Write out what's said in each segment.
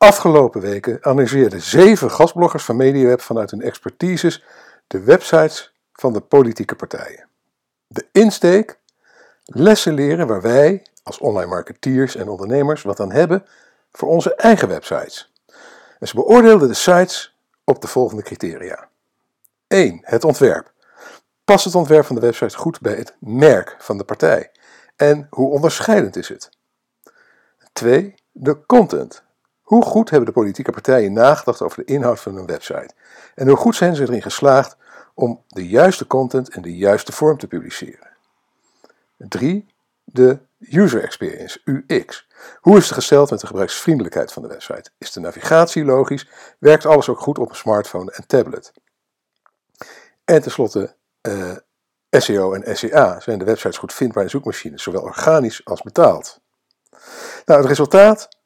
afgelopen weken analyseerden zeven gastbloggers van MediaWeb vanuit hun expertises de websites van de politieke partijen. De insteek? Lessen leren waar wij als online marketeers en ondernemers wat aan hebben voor onze eigen websites. En ze beoordeelden de sites op de volgende criteria. 1. Het ontwerp. Past het ontwerp van de website goed bij het merk van de partij? En hoe onderscheidend is het? 2. De content. Hoe goed hebben de politieke partijen nagedacht over de inhoud van hun website? En hoe goed zijn ze erin geslaagd om de juiste content in de juiste vorm te publiceren? 3. De user experience, UX. Hoe is het gesteld met de gebruiksvriendelijkheid van de website? Is de navigatie logisch? Werkt alles ook goed op een smartphone en tablet? En tenslotte eh, SEO en SEA. Zijn de websites goed vindbaar in zoekmachines, zowel organisch als betaald? Nou, het resultaat?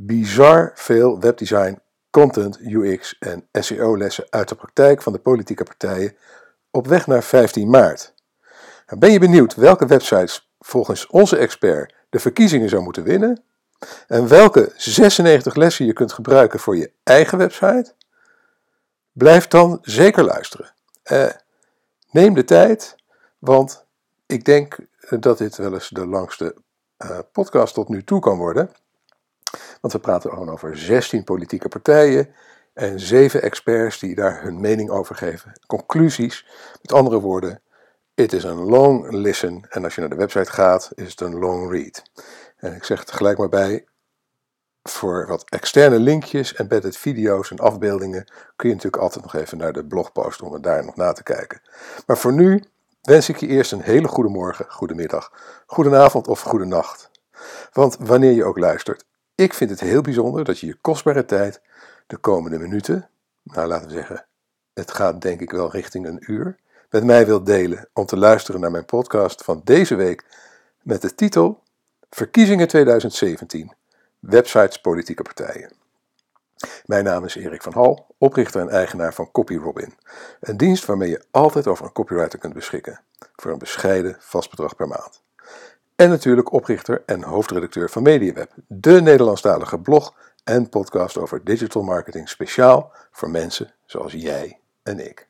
Bizar veel webdesign, content, UX en SEO-lessen uit de praktijk van de politieke partijen op weg naar 15 maart. Nou, ben je benieuwd welke websites volgens onze expert de verkiezingen zou moeten winnen? En welke 96 lessen je kunt gebruiken voor je eigen website? Blijf dan zeker luisteren. Uh, neem de tijd, want ik denk dat dit wel eens de langste uh, podcast tot nu toe kan worden. Want we praten gewoon over 16 politieke partijen en 7 experts die daar hun mening over geven. Conclusies, met andere woorden, it is een long listen. En als je naar de website gaat, is het een long read. En ik zeg het gelijk maar bij, voor wat externe linkjes, embedded video's en afbeeldingen kun je natuurlijk altijd nog even naar de blogpost om er daar nog na te kijken. Maar voor nu wens ik je eerst een hele goede morgen, goedemiddag, goedenavond of goede nacht. Want wanneer je ook luistert, ik vind het heel bijzonder dat je je kostbare tijd de komende minuten, nou laten we zeggen, het gaat denk ik wel richting een uur, met mij wilt delen om te luisteren naar mijn podcast van deze week met de titel Verkiezingen 2017 Websites Politieke Partijen. Mijn naam is Erik van Hal, oprichter en eigenaar van CopyRobin, een dienst waarmee je altijd over een copywriter kunt beschikken, voor een bescheiden vast bedrag per maand. En natuurlijk oprichter en hoofdredacteur van MediaWeb, de Nederlandstalige blog en podcast over digital marketing speciaal voor mensen zoals jij en ik.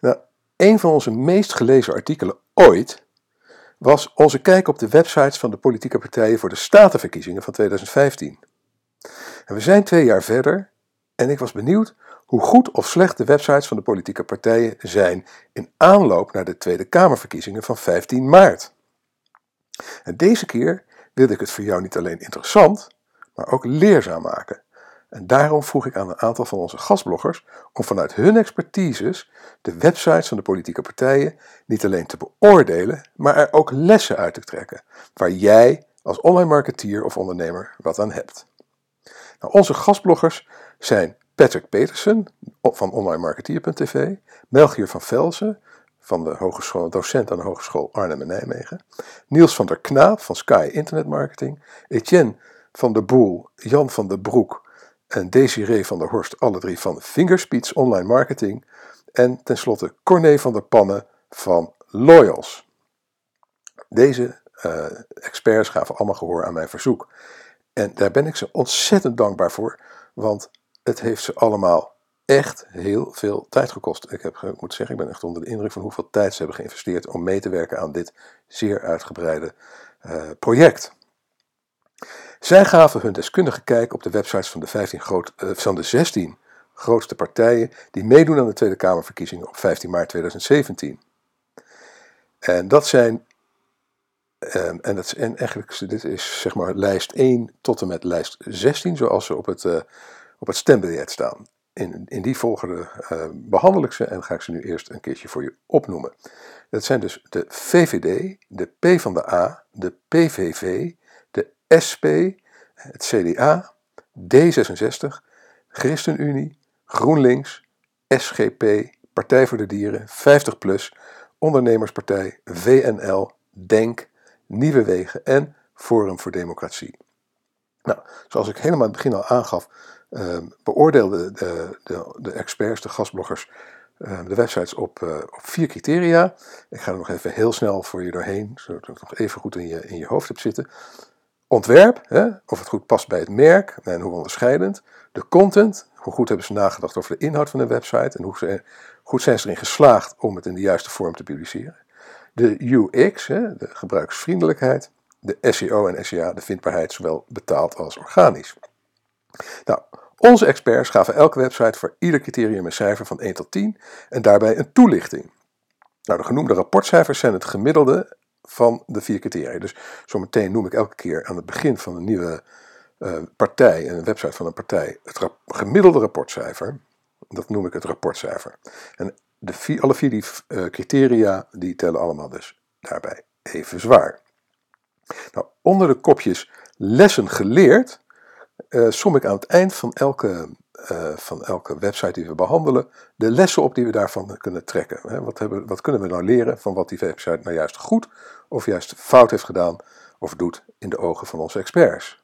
Nou, een van onze meest gelezen artikelen ooit was onze kijk op de websites van de politieke partijen voor de statenverkiezingen van 2015. En we zijn twee jaar verder en ik was benieuwd hoe goed of slecht de websites van de politieke partijen zijn in aanloop naar de Tweede Kamerverkiezingen van 15 maart. En deze keer wilde ik het voor jou niet alleen interessant, maar ook leerzaam maken. En daarom vroeg ik aan een aantal van onze gastbloggers om vanuit hun expertises de websites van de politieke partijen niet alleen te beoordelen, maar er ook lessen uit te trekken, waar jij als online marketeer of ondernemer wat aan hebt. Nou, onze gastbloggers zijn Patrick Petersen van onlinemarketeer.tv, Melchior van Velzen van de hogeschool, docent aan de Hogeschool Arnhem en Nijmegen, Niels van der Knaap van Sky Internet Marketing, Etienne van der Boel, Jan van der Broek en Desiree van der Horst, alle drie van Fingerspeeds Online Marketing. En tenslotte Corné van der Pannen van Loyals. Deze uh, experts gaven allemaal gehoor aan mijn verzoek. En daar ben ik ze ontzettend dankbaar voor, want het heeft ze allemaal echt heel veel tijd gekost. Ik, heb, ik moet zeggen, ik ben echt onder de indruk van hoeveel tijd ze hebben geïnvesteerd om mee te werken aan dit zeer uitgebreide uh, project. Zij gaven hun deskundige kijk op de websites van de, 15 groot, uh, van de 16 grootste partijen die meedoen aan de Tweede Kamerverkiezingen op 15 maart 2017. En dat zijn, um, en, dat en eigenlijk, dit is zeg maar lijst 1 tot en met lijst 16, zoals ze op het, op het stembiljet staan. In, in die volgorde uh, behandel ik ze en ga ik ze nu eerst een keertje voor je opnoemen. Dat zijn dus de VVD, de P van de A, de PVV, SP, het CDA, D66, ChristenUnie, GroenLinks, SGP, Partij voor de Dieren, 50PLUS, Ondernemerspartij, VNL, DENK, Nieuwe Wegen en Forum voor Democratie. Nou, zoals ik helemaal in het begin al aangaf, beoordeelden de, de, de, experts, de gastbloggers, uh, de websites op, uh, op, vier criteria. Ik ga er nog even heel snel voor je doorheen, zodat het nog even goed in je, in je hoofd hebt zitten ontwerp, hè, of het goed past bij het merk en hoe onderscheidend. De content, hoe goed hebben ze nagedacht over de inhoud van de website en hoe ze, goed zijn ze erin geslaagd om het in de juiste vorm te publiceren. De UX, hè, de gebruiksvriendelijkheid. De SEO en SEA, de vindbaarheid, zowel betaald als organisch. Nou, onze experts gaven elke website voor ieder criterium een cijfer van 1 tot 10 en daarbij een toelichting. Nou, de genoemde rapportcijfers zijn het gemiddelde van de vier criteria. Dus zometeen noem ik elke keer aan het begin van een nieuwe uh, partij, een website van een partij, het gemiddelde rapportcijfer. Dat noem ik het rapportcijfer. En de alle vier die uh, criteria, die tellen allemaal dus daarbij even zwaar. Nou, onder de kopjes lessen geleerd, uh, som ik aan het eind van elke, uh, van elke website die we behandelen, de lessen op die we daarvan kunnen trekken. Wat, hebben, wat kunnen we nou leren van wat die website nou juist goed of juist fout heeft gedaan of doet in de ogen van onze experts.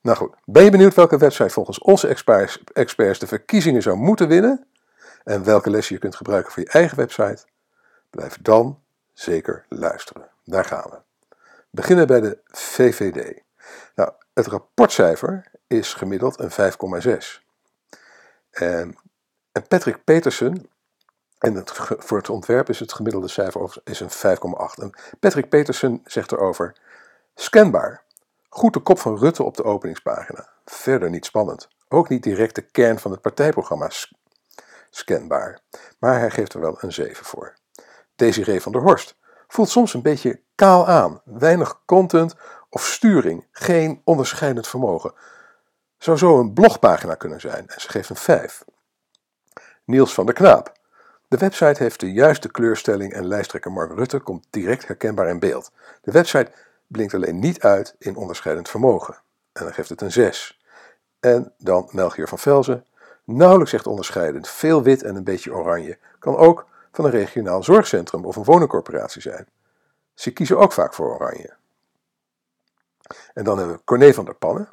Nou goed, ben je benieuwd welke website volgens onze experts, experts de verkiezingen zou moeten winnen? En welke lessen je kunt gebruiken voor je eigen website? Blijf dan zeker luisteren. Daar gaan we. Beginnen bij de VVD. Nou, het rapportcijfer is gemiddeld een 5,6. En, Patrick Petersen, en voor het ontwerp is het gemiddelde cijfer is een 5,8. En Patrick Petersen zegt erover: scanbaar. Goed de kop van Rutte op de openingspagina. Verder niet spannend. Ook niet direct de kern van het partijprogramma scanbaar. Maar hij geeft er wel een 7 voor. Desiree van der Horst voelt soms een beetje kaal aan. Weinig content of sturing, geen onderscheidend vermogen. Zou zo een blogpagina kunnen zijn en ze geeft een 5. Niels van der Knaap. De website heeft de juiste kleurstelling en lijsttrekker Mark Rutte komt direct herkenbaar in beeld. De website blinkt alleen niet uit in onderscheidend vermogen. En dan geeft het een 6. En dan Melchior van Velzen. Nauwelijks echt onderscheidend, veel wit en een beetje oranje. Kan ook van een regionaal zorgcentrum of een woningcorporatie zijn. Ze kiezen ook vaak voor oranje. En dan hebben we Corné van der Pannen.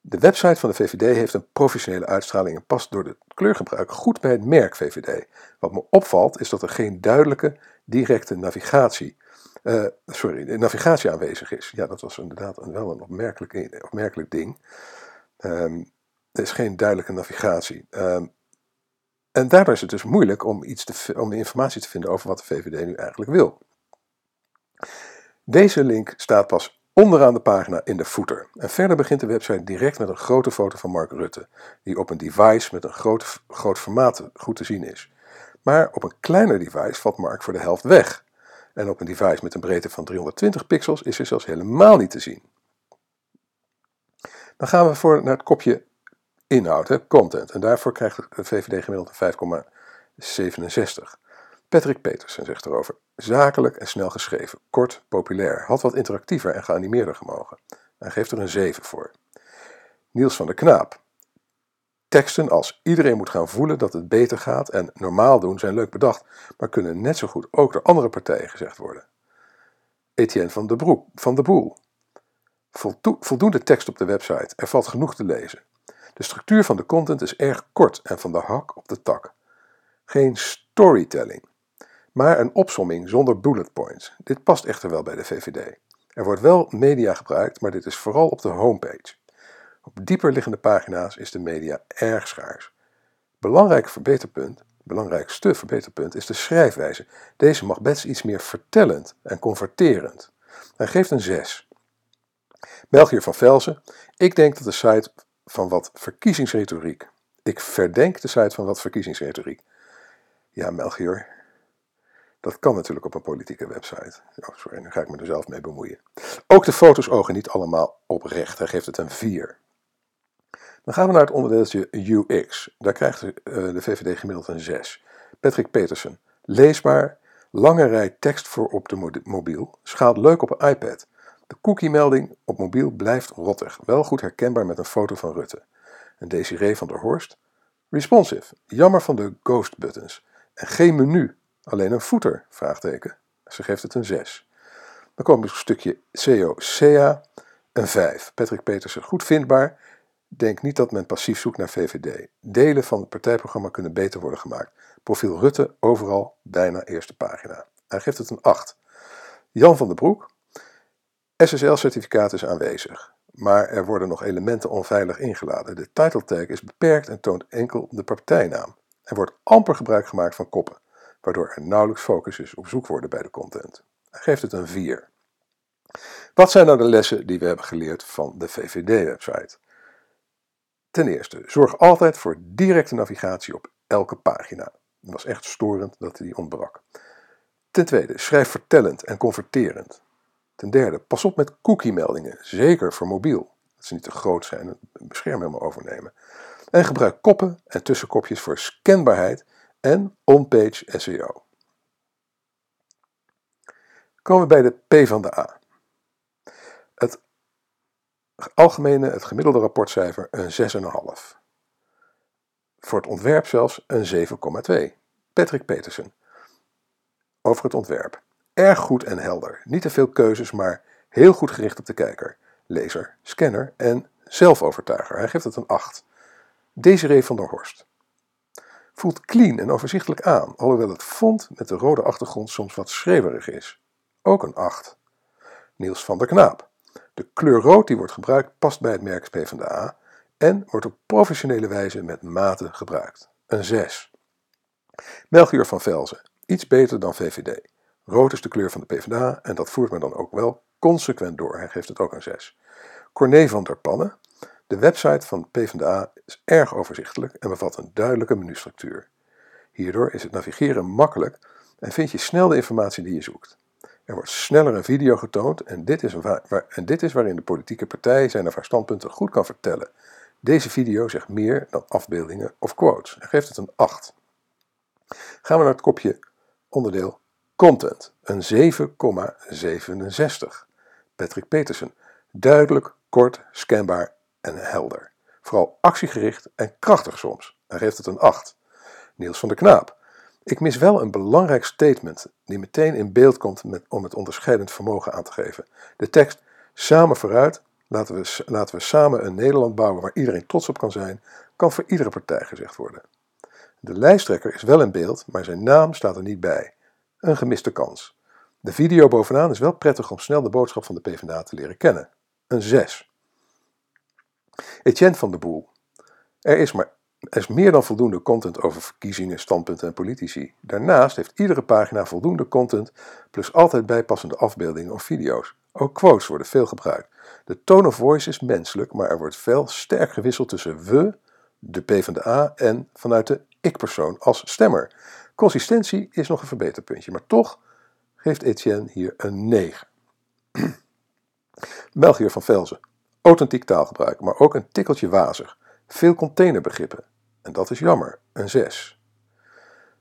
De website van de VVD heeft een professionele uitstraling en past door het kleurgebruik goed bij het merk VVD. Wat me opvalt is dat er geen duidelijke, directe navigatie, uh, sorry, navigatie aanwezig is. Ja, dat was inderdaad wel een opmerkelijk, opmerkelijk ding. Um, er is geen duidelijke navigatie. Um, en daardoor is het dus moeilijk om, iets te, om informatie te vinden over wat de VVD nu eigenlijk wil. Deze link staat pas onderaan de pagina in de footer. En verder begint de website direct met een grote foto van Mark Rutte, die op een device met een groot, groot formaat goed te zien is. Maar op een kleiner device valt Mark voor de helft weg. En op een device met een breedte van 320 pixels is hij zelfs helemaal niet te zien. Dan gaan we voor naar het kopje inhoud, content. En daarvoor krijgt de VVD gemiddeld een 5,67. Patrick Petersen zegt erover: zakelijk en snel geschreven, kort, populair, had wat interactiever en geanimeerder gemogen. Hij geeft er een 7 voor. Niels van der Knaap. Teksten als iedereen moet gaan voelen dat het beter gaat en normaal doen zijn leuk bedacht, maar kunnen net zo goed ook door andere partijen gezegd worden. Etienne van de, Broek, van de Boel. Voldoende tekst op de website, er valt genoeg te lezen. De structuur van de content is erg kort en van de hak op de tak. Geen storytelling, maar een opsomming zonder bullet points. Dit past echter wel bij de VVD. Er wordt wel media gebruikt, maar dit is vooral op de homepage. Op dieper liggende pagina's is de media erg schaars. Belangrijk verbeterpunt, belangrijkste verbeterpunt is de schrijfwijze. Deze mag best iets meer vertellend en converterend. Hij geeft een 6. België van Velzen. Ik denk dat de site van wat verkiezingsretoriek. Ik verdenk de site van wat verkiezingsretoriek. Ja, Melchior, dat kan natuurlijk op een politieke website. Oh, sorry, nu ga ik me er zelf mee bemoeien. Ook de foto's ogen niet allemaal oprecht. Hij geeft het een 4. Dan gaan we naar het onderdeeltje UX. Daar krijgt de, de VVD gemiddeld een 6. Patrick Petersen. Leesbaar, lange rij tekst voor op de mobiel. Schaalt leuk op een iPad. De cookie-melding op mobiel blijft rottig, wel goed herkenbaar met een foto van Rutte. En Desiree van der Horst. Responsive, jammer van de ghost buttons. En geen menu, alleen een footer, vraagteken. Ze geeft het een 6. Dan komt een stukje CO-CA, een 5. Patrick Petersen, goed vindbaar. Denk niet dat men passief zoekt naar VVD. Delen van het partijprogramma kunnen beter worden gemaakt. Profiel Rutte overal bijna eerste pagina. Hij geeft het een 8. Jan van den Broek, SSL-certificaat is aanwezig, maar er worden nog elementen onveilig ingeladen. De title tag is beperkt en toont enkel de partijnaam. Er wordt amper gebruik gemaakt van koppen, waardoor er nauwelijks focus is op zoekwoorden bij de content. Hij geeft het een 4. Wat zijn nou de lessen die we hebben geleerd van de VVD-website? Ten eerste, zorg altijd voor directe navigatie op elke pagina. Het was echt storend dat die ontbrak. Ten tweede, schrijf vertellend en converterend. Ten derde, pas op met cookie-meldingen, zeker voor mobiel. Dat ze niet te groot zijn en het bescherm helemaal overnemen. En gebruik koppen en tussenkopjes voor scanbaarheid en on-page SEO. Komen we bij de P van de A. Het algemene, het gemiddelde rapportcijfer een 6,5. Voor het ontwerp zelfs een 7,2. Patrick Petersen. Over het ontwerp. Erg goed en helder. Niet te veel keuzes, maar heel goed gericht op de kijker, lezer, scanner en zelfovertuiger. Hij geeft het een 8. Desiree van der Horst. Voelt clean en overzichtelijk aan, alhoewel het font met de rode achtergrond soms wat schreeuwerig is. Ook een 8. Niels van der Knaap. De kleur rood die wordt gebruikt past bij het merk PvdA en wordt op professionele wijze met mate gebruikt. Een 6. Melchior van Velzen. Iets beter dan VVD. Rood is de kleur van de PvdA en dat voert men dan ook wel consequent door. Hij geeft het ook een 6. Corné van der Pannen. De website van PvdA is erg overzichtelijk en bevat een duidelijke menustructuur. Hierdoor is het navigeren makkelijk en vind je snel de informatie die je zoekt. Er wordt sneller een video getoond en dit, is waar, en dit is waarin de politieke partij zijn of haar standpunten goed kan vertellen. Deze video zegt meer dan afbeeldingen of quotes. Hij geeft het een 8. Gaan we naar het kopje onderdeel Content, een 7,67. Patrick Petersen, duidelijk, kort, scanbaar en helder. Vooral actiegericht en krachtig soms. Hij geeft het een 8. Niels van der Knaap, ik mis wel een belangrijk statement die meteen in beeld komt om het onderscheidend vermogen aan te geven. De tekst Samen vooruit, laten we, laten we samen een Nederland bouwen waar iedereen trots op kan zijn, kan voor iedere partij gezegd worden. De lijsttrekker is wel in beeld, maar zijn naam staat er niet bij. Een gemiste kans. De video bovenaan is wel prettig om snel de boodschap van de PvdA te leren kennen. Een 6. Etienne van de Boel. Er is maar er is meer dan voldoende content over verkiezingen, standpunten en politici. Daarnaast heeft iedere pagina voldoende content, plus altijd bijpassende afbeeldingen of video's. Ook quotes worden veel gebruikt. De tone of voice is menselijk, maar er wordt veel sterk gewisseld tussen we, de PvdA en vanuit de ik-persoon als stemmer. Consistentie is nog een verbeterpuntje, maar toch geeft Etienne hier een 9. Melchior van Velzen. Authentiek taalgebruik, maar ook een tikkeltje wazig. Veel containerbegrippen. En dat is jammer, een 6.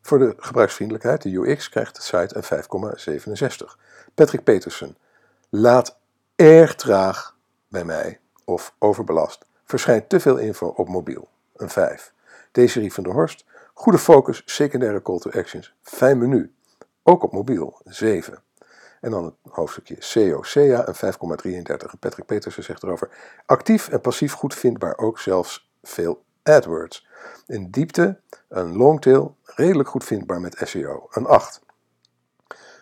Voor de gebruiksvriendelijkheid, de UX, krijgt de site een 5,67. Patrick Petersen. Laat erg traag bij mij, of overbelast, verschijnt te veel info op mobiel. Een 5. Desiree van der Horst. Goede focus, secundaire call to actions, fijn menu. Ook op mobiel, 7. En dan het hoofdstukje COCA, een 5,33. Patrick Petersen zegt erover. Actief en passief goed vindbaar, ook zelfs veel AdWords. In diepte een longtail, redelijk goed vindbaar met SEO, een 8.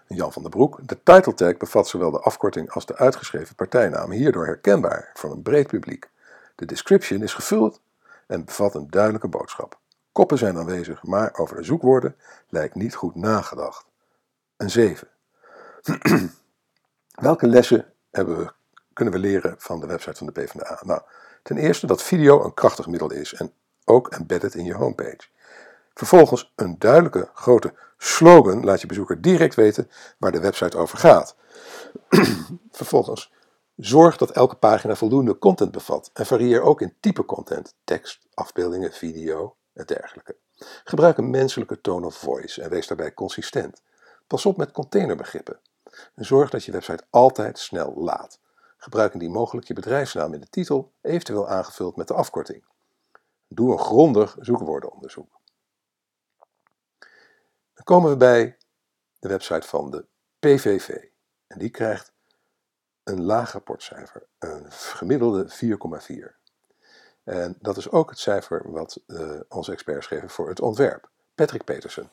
Jan van der Broek. De title tag bevat zowel de afkorting als de uitgeschreven partijnaam, hierdoor herkenbaar voor een breed publiek. De description is gevuld en bevat een duidelijke boodschap. Koppen zijn aanwezig, maar over de zoekwoorden lijkt niet goed nagedacht. Een 7. Welke lessen we, kunnen we leren van de website van de PvdA? Nou, ten eerste dat video een krachtig middel is en ook embedded in je homepage. Vervolgens een duidelijke grote slogan laat je bezoeker direct weten waar de website over gaat. Vervolgens zorg dat elke pagina voldoende content bevat en varieer ook in type content, tekst, afbeeldingen, video en dergelijke. Gebruik een menselijke tone of voice en wees daarbij consistent. Pas op met containerbegrippen. En zorg dat je website altijd snel laat. Gebruik indien mogelijk je bedrijfsnaam in de titel, eventueel aangevuld met de afkorting. Doe een grondig zoekwoordenonderzoek. Dan komen we bij de website van de PVV. En die krijgt een laag rapportcijfer, een gemiddelde 4,4. En dat is ook het cijfer wat uh, onze experts geven voor het ontwerp. Patrick Petersen.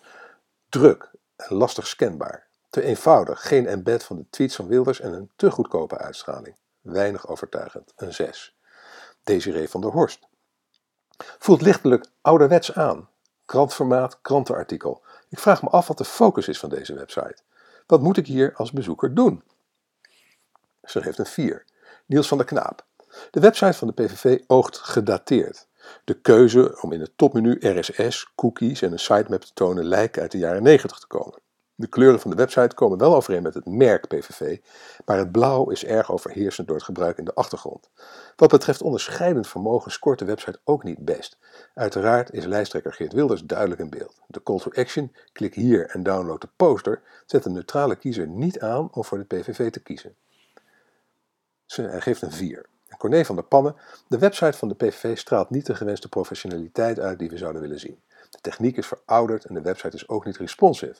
Druk en lastig scanbaar. Te eenvoudig, geen embed van de tweets van Wilders en een te goedkope uitstraling. Weinig overtuigend, een 6. Desiree van der Horst. Voelt lichtelijk ouderwets aan. Krantformaat, krantenartikel. Ik vraag me af wat de focus is van deze website. Wat moet ik hier als bezoeker doen? Ze geeft een 4. Niels van der Knaap. De website van de PVV oogt gedateerd. De keuze om in het topmenu RSS, cookies en een sitemap te tonen lijken uit de jaren 90 te komen. De kleuren van de website komen wel overeen met het merk PVV, maar het blauw is erg overheersend door het gebruik in de achtergrond. Wat betreft onderscheidend vermogen scoort de website ook niet best. Uiteraard is lijsttrekker Geert Wilders duidelijk in beeld. De call to action, klik hier en download de poster, zet een neutrale kiezer niet aan om voor de PVV te kiezen. Hij geeft een 4. En Corné van der Pannen, de website van de PVV straalt niet de gewenste professionaliteit uit die we zouden willen zien. De techniek is verouderd en de website is ook niet responsive.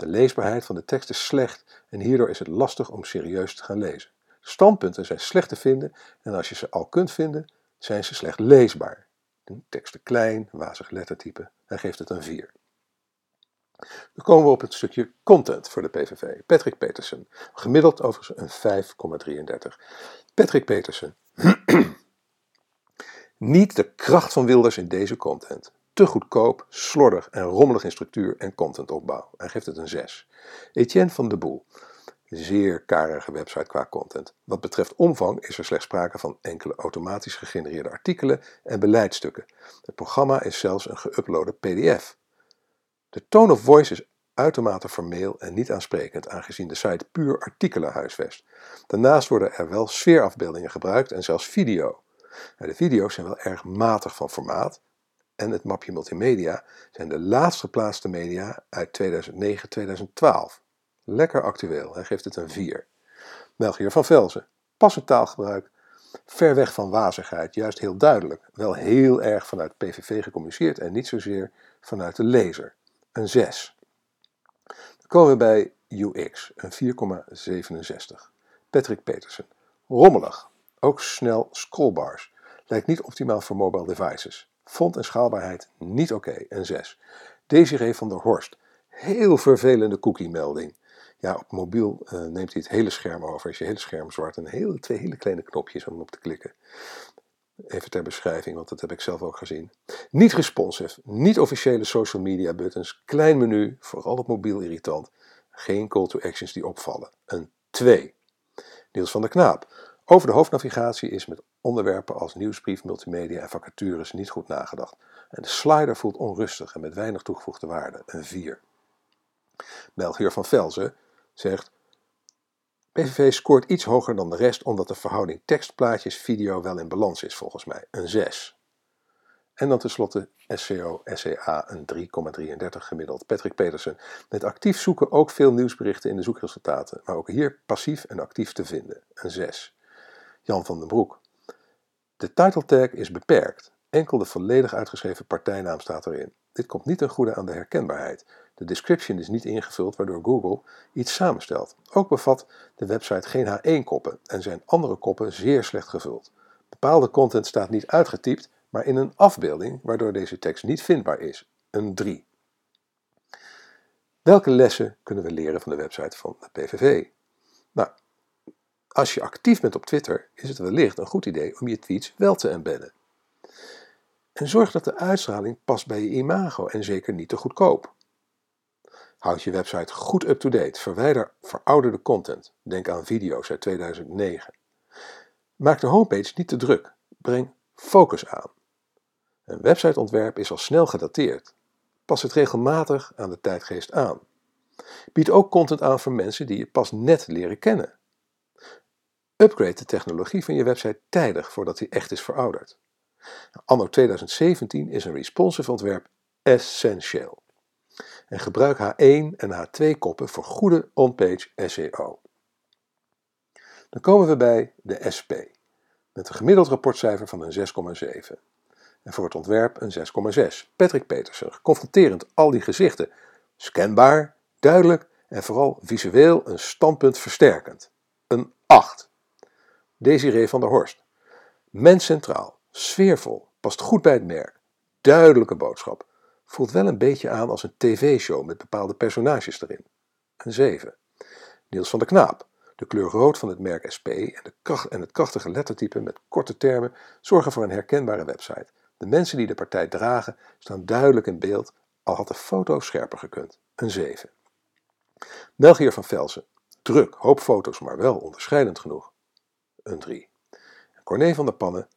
De leesbaarheid van de tekst is slecht en hierdoor is het lastig om serieus te gaan lezen. Standpunten zijn slecht te vinden en als je ze al kunt vinden, zijn ze slecht leesbaar. De teksten klein, wazig lettertype. Hij geeft het een 4. Dan komen we op het stukje content voor de PVV. Patrick Petersen. Gemiddeld overigens een 5,33. Patrick Petersen. Niet de kracht van Wilders in deze content te goedkoop, slordig en rommelig in structuur en contentopbouw. Hij geeft het een 6. Etienne van de Boel. Zeer karige website qua content. Wat betreft omvang is er slechts sprake van enkele automatisch gegenereerde artikelen en beleidsstukken. Het programma is zelfs een geüploade PDF. De tone of voice is uitermate formeel en niet aansprekend, aangezien de site puur artikelen huisvest. Daarnaast worden er wel sfeerafbeeldingen gebruikt en zelfs video. De video's zijn wel erg matig van formaat, en het mapje multimedia zijn de laatst geplaatste media uit 2009-2012. Lekker actueel, hij geeft het een 4. Melchior van Velzen, passend taalgebruik, ver weg van wazigheid, juist heel duidelijk, wel heel erg vanuit PVV gecommuniceerd en niet zozeer vanuit de lezer, een 6. Dan komen we bij UX, een 4,67. Patrick Petersen, rommelig, ook snel scrollbars, lijkt niet optimaal voor mobile devices. Font en schaalbaarheid niet oké. En 6. Desiree van der Horst. Heel vervelende cookie-melding. Ja, op mobiel uh, neemt hij het hele scherm over. Is je hele scherm zwart en hele, twee hele kleine knopjes om op te klikken. Even ter beschrijving, want dat heb ik zelf ook gezien. Niet responsive, niet officiële social media buttons, klein menu, vooral op mobiel irritant. Geen call to actions die opvallen. Een 2. Niels van der Knaap. Over de hoofdnavigatie is met onderwerpen als nieuwsbrief, multimedia en vacatures niet goed nagedacht. En de slider voelt onrustig en met weinig toegevoegde waarde, een 4. Melchior van Velzen zegt: PVV scoort iets hoger dan de rest omdat de verhouding tekst-plaatjes-video wel in balans is volgens mij, een 6. En dan tenslotte SCO, SCA een 3,33 gemiddeld. Patrick Petersen. Met actief zoeken ook veel nieuwsberichten in de zoekresultaten, maar ook hier passief en actief te vinden, een 6. Jan van den Broek. De title tag is beperkt. Enkel de volledig uitgeschreven partijnaam staat erin. Dit komt niet ten goede aan de herkenbaarheid. De description is niet ingevuld waardoor Google iets samenstelt. Ook bevat de website geen H1-koppen en zijn andere koppen zeer slecht gevuld. Bepaalde content staat niet uitgetypt, maar in een afbeelding waardoor deze tekst niet vindbaar is. Een 3. Welke lessen kunnen we leren van de website van de PVV? Nou, als je actief bent op Twitter, is het wellicht een goed idee om je tweets wel te embedden. En zorg dat de uitstraling past bij je imago en zeker niet te goedkoop. Houd je website goed up-to-date. Verwijder verouderde content. Denk aan video's uit 2009. Maak de homepage niet te druk. Breng focus aan. Een websiteontwerp is al snel gedateerd. Pas het regelmatig aan de tijdgeest aan. Bied ook content aan voor mensen die je pas net leren kennen. Upgrade de technologie van je website tijdig voordat die echt is verouderd. Anno 2017 is een responsive ontwerp essentieel. En gebruik H1 en H2 koppen voor goede on-page SEO. Dan komen we bij de SP, met een gemiddeld rapportcijfer van een 6,7. En voor het ontwerp een 6,6. Patrick Petersen, confronterend al die gezichten. Scanbaar, duidelijk en vooral visueel een standpunt versterkend. Een 8. Desiree van der Horst. Mens centraal, sfeervol, past goed bij het merk. Duidelijke boodschap. Voelt wel een beetje aan als een tv-show met bepaalde personages erin. Een 7. Niels van der Knaap. De kleur rood van het merk SP en, de kracht, en het krachtige lettertype met korte termen zorgen voor een herkenbare website. De mensen die de partij dragen staan duidelijk in beeld, al had de foto scherper gekund. Een 7. Melchior van Velsen. Druk, hoop foto's, maar wel onderscheidend genoeg. Een 3. Corné van der Pannen.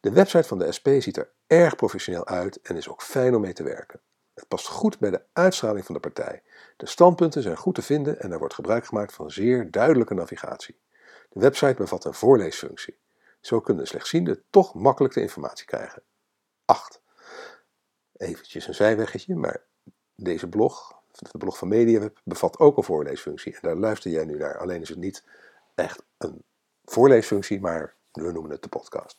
De website van de SP ziet er erg professioneel uit en is ook fijn om mee te werken. Het past goed bij de uitstraling van de partij. De standpunten zijn goed te vinden en er wordt gebruik gemaakt van zeer duidelijke navigatie. De website bevat een voorleesfunctie. Zo kunnen slechtzienden toch makkelijk de informatie krijgen. 8. Eventjes een zijweggetje, maar deze blog, de blog van MediaWeb, bevat ook een voorleesfunctie. En daar luister jij nu naar. Alleen is het niet echt een voorleesfunctie, maar we noemen het de podcast.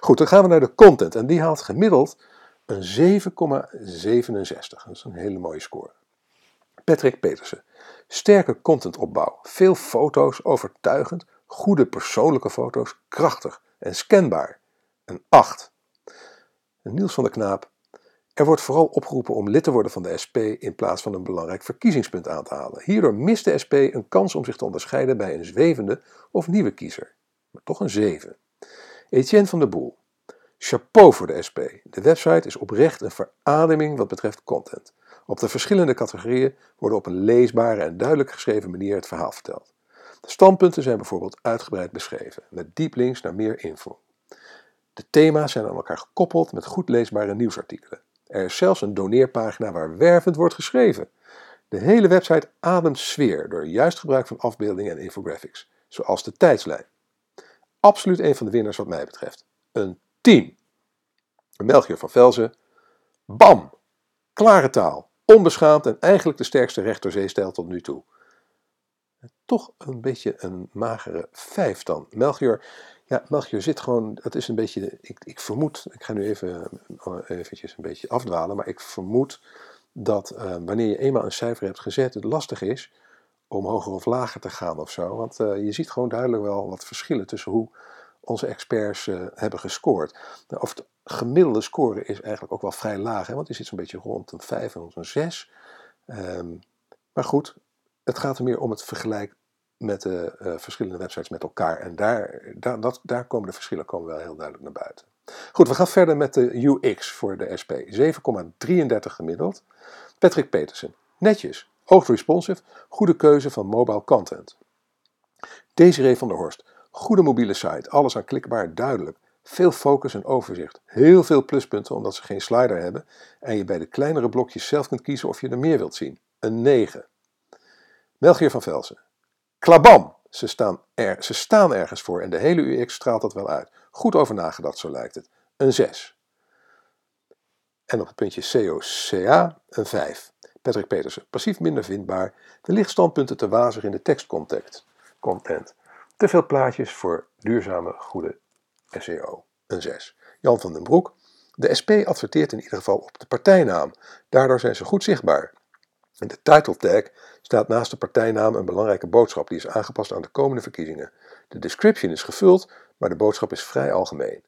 Goed, dan gaan we naar de content. En die haalt gemiddeld een 7,67. Dat is een hele mooie score. Patrick Petersen. Sterke contentopbouw. Veel foto's, overtuigend. Goede persoonlijke foto's, krachtig en scanbaar. Een 8. Niels van der Knaap. Er wordt vooral opgeroepen om lid te worden van de SP in plaats van een belangrijk verkiezingspunt aan te halen. Hierdoor mist de SP een kans om zich te onderscheiden bij een zwevende of nieuwe kiezer. Maar toch een 7. Etienne van der Boel. Chapeau voor de SP. De website is oprecht een verademing wat betreft content. Op de verschillende categorieën worden op een leesbare en duidelijk geschreven manier het verhaal verteld. De standpunten zijn bijvoorbeeld uitgebreid beschreven, met diep links naar meer info. De thema's zijn aan elkaar gekoppeld met goed leesbare nieuwsartikelen. Er is zelfs een doneerpagina waar wervend wordt geschreven. De hele website ademt sfeer door juist gebruik van afbeeldingen en infographics, zoals de tijdslijn. Absoluut een van de winnaars wat mij betreft. Een 10. Melchior van Velzen. Bam! Klare taal. Onbeschaamd en eigenlijk de sterkste rechterzeestijl tot nu toe. Toch een beetje een magere 5 dan. Melchior, ja, Melchior zit gewoon, het is een beetje, ik, ik vermoed, ik ga nu even uh, eventjes een beetje afdwalen, maar ik vermoed dat uh, wanneer je eenmaal een cijfer hebt gezet, het lastig is om hoger of lager te gaan of zo. Want uh, je ziet gewoon duidelijk wel wat verschillen tussen hoe onze experts hebben gescoord. Nou, of de gemiddelde score is eigenlijk ook wel vrij laag, hè, want die zit zo'n beetje rond een 5 en rond een 6. Um, maar goed, het gaat er meer om het vergelijk met de uh, verschillende websites met elkaar. En daar, daar, dat, daar komen de verschillen komen wel heel duidelijk naar buiten. Goed, we gaan verder met de UX voor de SP. 7,33 gemiddeld. Patrick Petersen. Netjes, hoog responsive, goede keuze van mobile content. Desiree van der Horst. Goede mobiele site, alles aanklikbaar, duidelijk. Veel focus en overzicht. Heel veel pluspunten omdat ze geen slider hebben en je bij de kleinere blokjes zelf kunt kiezen of je er meer wilt zien. Een 9. Melchior van Velsen. Klabam! Ze staan, er, ze staan ergens voor en de hele UX straalt dat wel uit. Goed over nagedacht, zo lijkt het. Een 6. En op het puntje COCA een 5. Patrick Petersen. Passief minder vindbaar. De lichtstandpunten te wazig in de tekstcontent. Content. Te veel plaatjes voor duurzame, goede SEO. Een 6. Jan van den Broek. De SP adverteert in ieder geval op de partijnaam. Daardoor zijn ze goed zichtbaar. In de title tag staat naast de partijnaam een belangrijke boodschap die is aangepast aan de komende verkiezingen. De description is gevuld, maar de boodschap is vrij algemeen.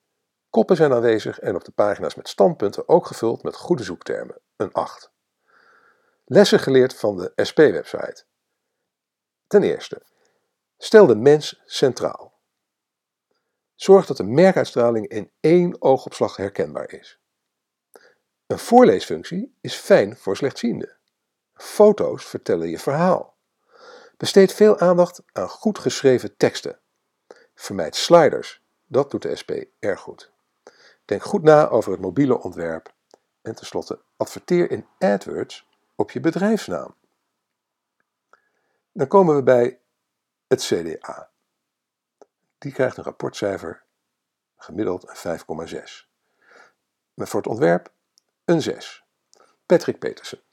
Koppen zijn aanwezig en op de pagina's met standpunten ook gevuld met goede zoektermen. Een 8. Lessen geleerd van de SP-website. Ten eerste, stel de mens centraal. Zorg dat de merkuitstraling in één oogopslag herkenbaar is. Een voorleesfunctie is fijn voor slechtzienden. Foto's vertellen je verhaal. Besteed veel aandacht aan goed geschreven teksten. Vermijd sliders, dat doet de SP erg goed. Denk goed na over het mobiele ontwerp. En tenslotte, adverteer in AdWords op je bedrijfsnaam. Dan komen we bij het CDA. Die krijgt een rapportcijfer, gemiddeld een 5,6. Maar voor het ontwerp een 6. Patrick Petersen.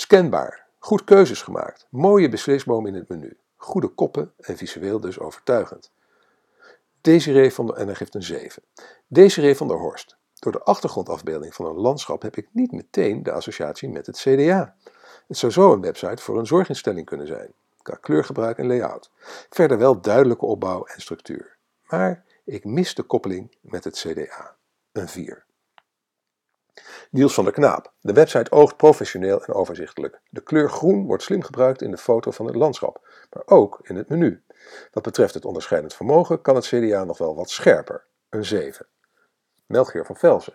Scanbaar, goed keuzes gemaakt, mooie beslisboom in het menu, goede koppen en visueel dus overtuigend. Desiree van der, en geeft een 7. Desiree van der Horst. Door de achtergrondafbeelding van een landschap heb ik niet meteen de associatie met het CDA. Het zou zo een website voor een zorginstelling kunnen zijn, qua kleurgebruik en layout. Verder wel duidelijke opbouw en structuur. Maar ik mis de koppeling met het CDA. Een 4. Niels van der Knaap. De website oogt professioneel en overzichtelijk. De kleur groen wordt slim gebruikt in de foto van het landschap, maar ook in het menu. Wat betreft het onderscheidend vermogen kan het CDA nog wel wat scherper. Een 7. Melchior van Velzen.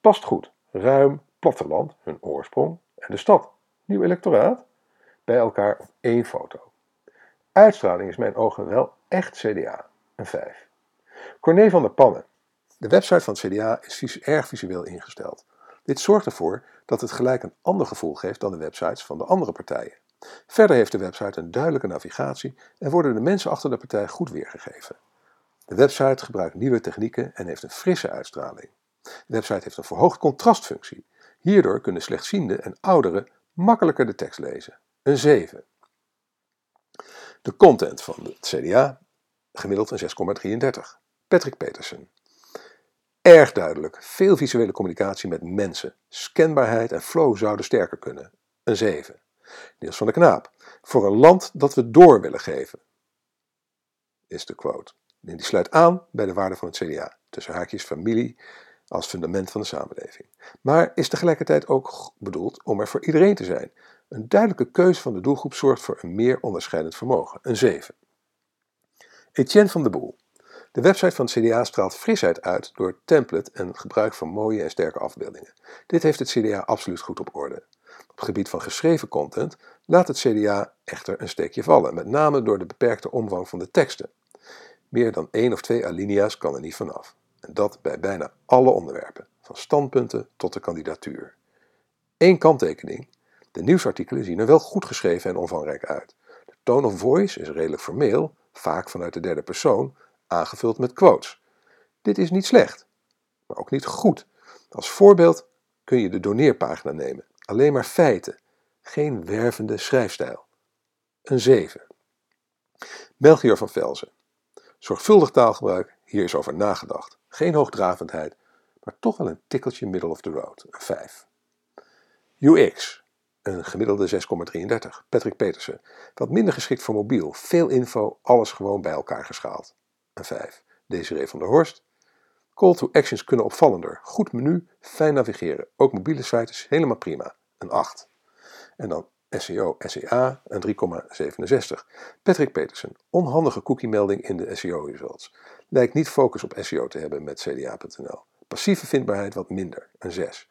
Past goed. Ruim, platteland, hun oorsprong en de stad. Nieuw electoraat. Bij elkaar op één foto. Uitstraling is mijn ogen wel echt CDA. Een 5. Corné van der Pannen. De website van het CDA is erg visueel ingesteld. Dit zorgt ervoor dat het gelijk een ander gevoel geeft dan de websites van de andere partijen. Verder heeft de website een duidelijke navigatie en worden de mensen achter de partij goed weergegeven. De website gebruikt nieuwe technieken en heeft een frisse uitstraling. De website heeft een verhoogd contrastfunctie. Hierdoor kunnen slechtzienden en ouderen makkelijker de tekst lezen. Een 7. De content van het CDA gemiddeld een 6,33. Patrick Petersen. Erg duidelijk, veel visuele communicatie met mensen. Scanbaarheid en flow zouden sterker kunnen. Een 7. Niels van der Knaap. Voor een land dat we door willen geven. Is de quote. En die sluit aan bij de waarde van het CDA. Tussen haakjes familie als fundament van de samenleving. Maar is tegelijkertijd ook bedoeld om er voor iedereen te zijn. Een duidelijke keuze van de doelgroep zorgt voor een meer onderscheidend vermogen. Een 7. Etienne van de Boel. De website van het CDA straalt frisheid uit door template en gebruik van mooie en sterke afbeeldingen. Dit heeft het CDA absoluut goed op orde. Op het gebied van geschreven content laat het CDA echter een steekje vallen, met name door de beperkte omvang van de teksten. Meer dan één of twee alinea's kan er niet vanaf. En dat bij bijna alle onderwerpen, van standpunten tot de kandidatuur. Eén kanttekening: de nieuwsartikelen zien er wel goed geschreven en omvangrijk uit. De tone of voice is redelijk formeel, vaak vanuit de derde persoon, aangevuld met quotes. Dit is niet slecht, maar ook niet goed. Als voorbeeld kun je de doneerpagina nemen. Alleen maar feiten, geen wervende schrijfstijl. Een 7. Melchior van Velzen. Zorgvuldig taalgebruik, hier is over nagedacht. Geen hoogdravendheid, maar toch wel een tikkeltje middle of the road. Een 5. UX. Een gemiddelde 6,33. Patrick Petersen. Wat minder geschikt voor mobiel. Veel info, alles gewoon bij elkaar geschaald een 5. Desiree van der Horst. Call to actions kunnen opvallender. Goed menu, fijn navigeren. Ook mobiele sites helemaal prima. Een 8. En dan SEO, SEA, een 3,67. Patrick Petersen. Onhandige cookie-melding in de SEO-results. Lijkt niet focus op SEO te hebben met cda.nl. Passieve vindbaarheid wat minder, een 6.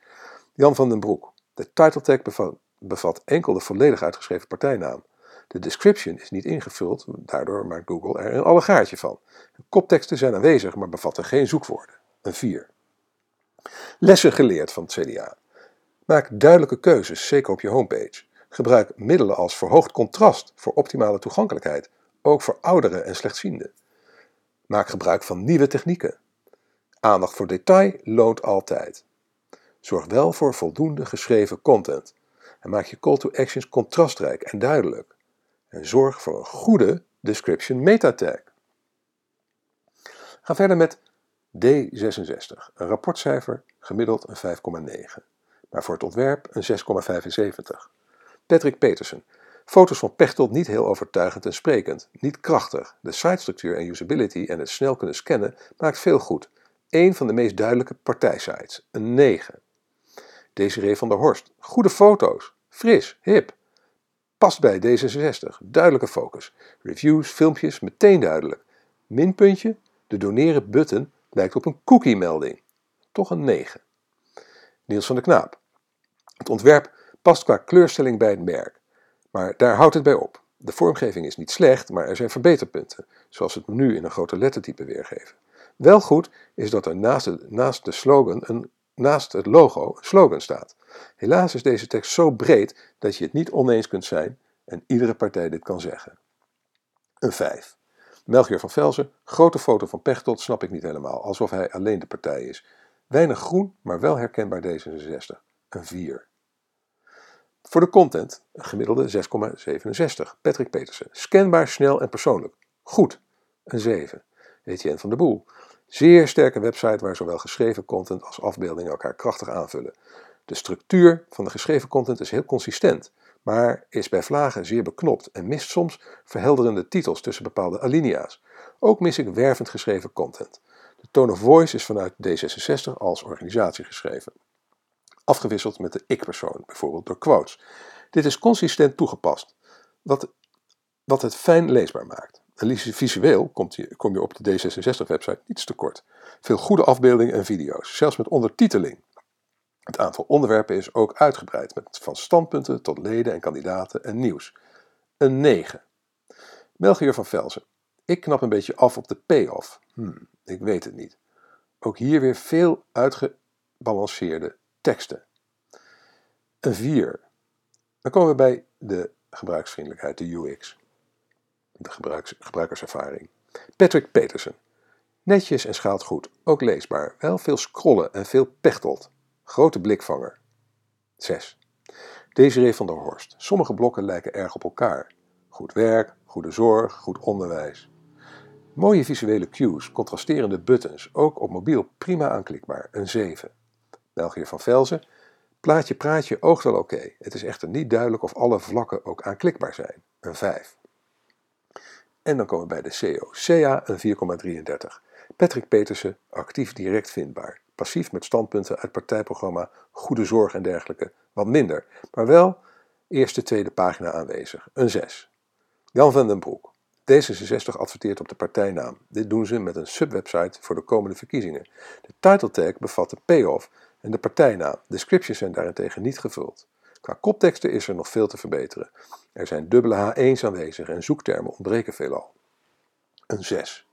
Jan van den Broek. De title tag bevat enkel de volledig uitgeschreven partijnaam. De description is niet ingevuld, daardoor maakt Google er een allegaartje van. Kopteksten zijn aanwezig, maar bevatten geen zoekwoorden. Een 4. Lessen geleerd van het CDA. Maak duidelijke keuzes, zeker op je homepage. Gebruik middelen als verhoogd contrast voor optimale toegankelijkheid, ook voor ouderen en slechtzienden. Maak gebruik van nieuwe technieken. Aandacht voor detail loont altijd. Zorg wel voor voldoende geschreven content en maak je call to actions contrastrijk en duidelijk en zorg voor een goede description meta tag. Ga verder met D66, een rapportcijfer gemiddeld een 5,9, maar voor het ontwerp een 6,75. Patrick Petersen, foto's van Pechtold niet heel overtuigend en sprekend, niet krachtig. De sitestructuur en usability en het snel kunnen scannen maakt veel goed. Een van de meest duidelijke partijsites, een 9. Desiree van der Horst, goede foto's, fris, hip, Past bij D66. Duidelijke focus. Reviews, filmpjes, meteen duidelijk. Minpuntje, de doneren button lijkt op een cookie-melding. Toch een 9. Niels van der Knaap. Het ontwerp past qua kleurstelling bij het merk. Maar daar houdt het bij op. De vormgeving is niet slecht, maar er zijn verbeterpunten, zoals het menu in een grote lettertype weergeven. Wel goed is dat er naast de, naast de slogan een, naast het logo een slogan staat. Helaas is deze tekst zo breed dat je het niet oneens kunt zijn en iedere partij dit kan zeggen. Een 5. Melchior van Velzen, grote foto van Pechtold snap ik niet helemaal, alsof hij alleen de partij is. Weinig groen, maar wel herkenbaar D66. Een 4. Voor de content, een gemiddelde 6,67. Patrick Petersen, scanbaar, snel en persoonlijk. Goed, een 7. Etienne van der Boel, zeer sterke website waar zowel geschreven content als afbeeldingen elkaar krachtig aanvullen. De structuur van de geschreven content is heel consistent, maar is bij vlagen zeer beknopt en mist soms verhelderende titels tussen bepaalde alinea's. Ook mis ik wervend geschreven content. De tone of voice is vanuit D66 als organisatie geschreven. afgewisseld met de ik-persoon, bijvoorbeeld door quotes. Dit is consistent toegepast, wat, wat het fijn leesbaar maakt. En visueel komt je, kom je op de D66-website niets tekort. Veel goede afbeeldingen en video's, zelfs met ondertiteling. Het aantal onderwerpen is ook uitgebreid, met van standpunten tot leden en kandidaten en nieuws. Een 9. Melchior van Velzen. Ik knap een beetje af op de payoff. Hmm, ik weet het niet. Ook hier weer veel uitgebalanceerde teksten. Een 4. Dan komen we bij de gebruiksvriendelijkheid, de UX. De gebruikerservaring. Patrick Petersen. Netjes en schaalt goed, ook leesbaar. Wel veel scrollen en veel pechtelt. Grote blikvanger. 6. Desiree van der Horst. Sommige blokken lijken erg op elkaar. Goed werk, goede zorg, goed onderwijs. Mooie visuele cues, contrasterende buttons, ook op mobiel prima aanklikbaar. Een 7. België van Velzen. Plaatje praatje oogt wel oké. Het is echter niet duidelijk of alle vlakken ook aanklikbaar zijn. Een 5. En dan komen we bij de CO. CA een 4,33. Patrick Petersen, actief direct vindbaar. Passief met standpunten uit partijprogramma, goede zorg en dergelijke, wat minder. Maar wel eerste, tweede pagina aanwezig. Een 6. Jan van den Broek. D66 adverteert op de partijnaam. Dit doen ze met een subwebsite voor de komende verkiezingen. De title tag bevat de payoff en de partijnaam. Descriptions zijn daarentegen niet gevuld. Qua kopteksten is er nog veel te verbeteren. Er zijn dubbele H1's aanwezig en zoektermen ontbreken veelal. Een 6.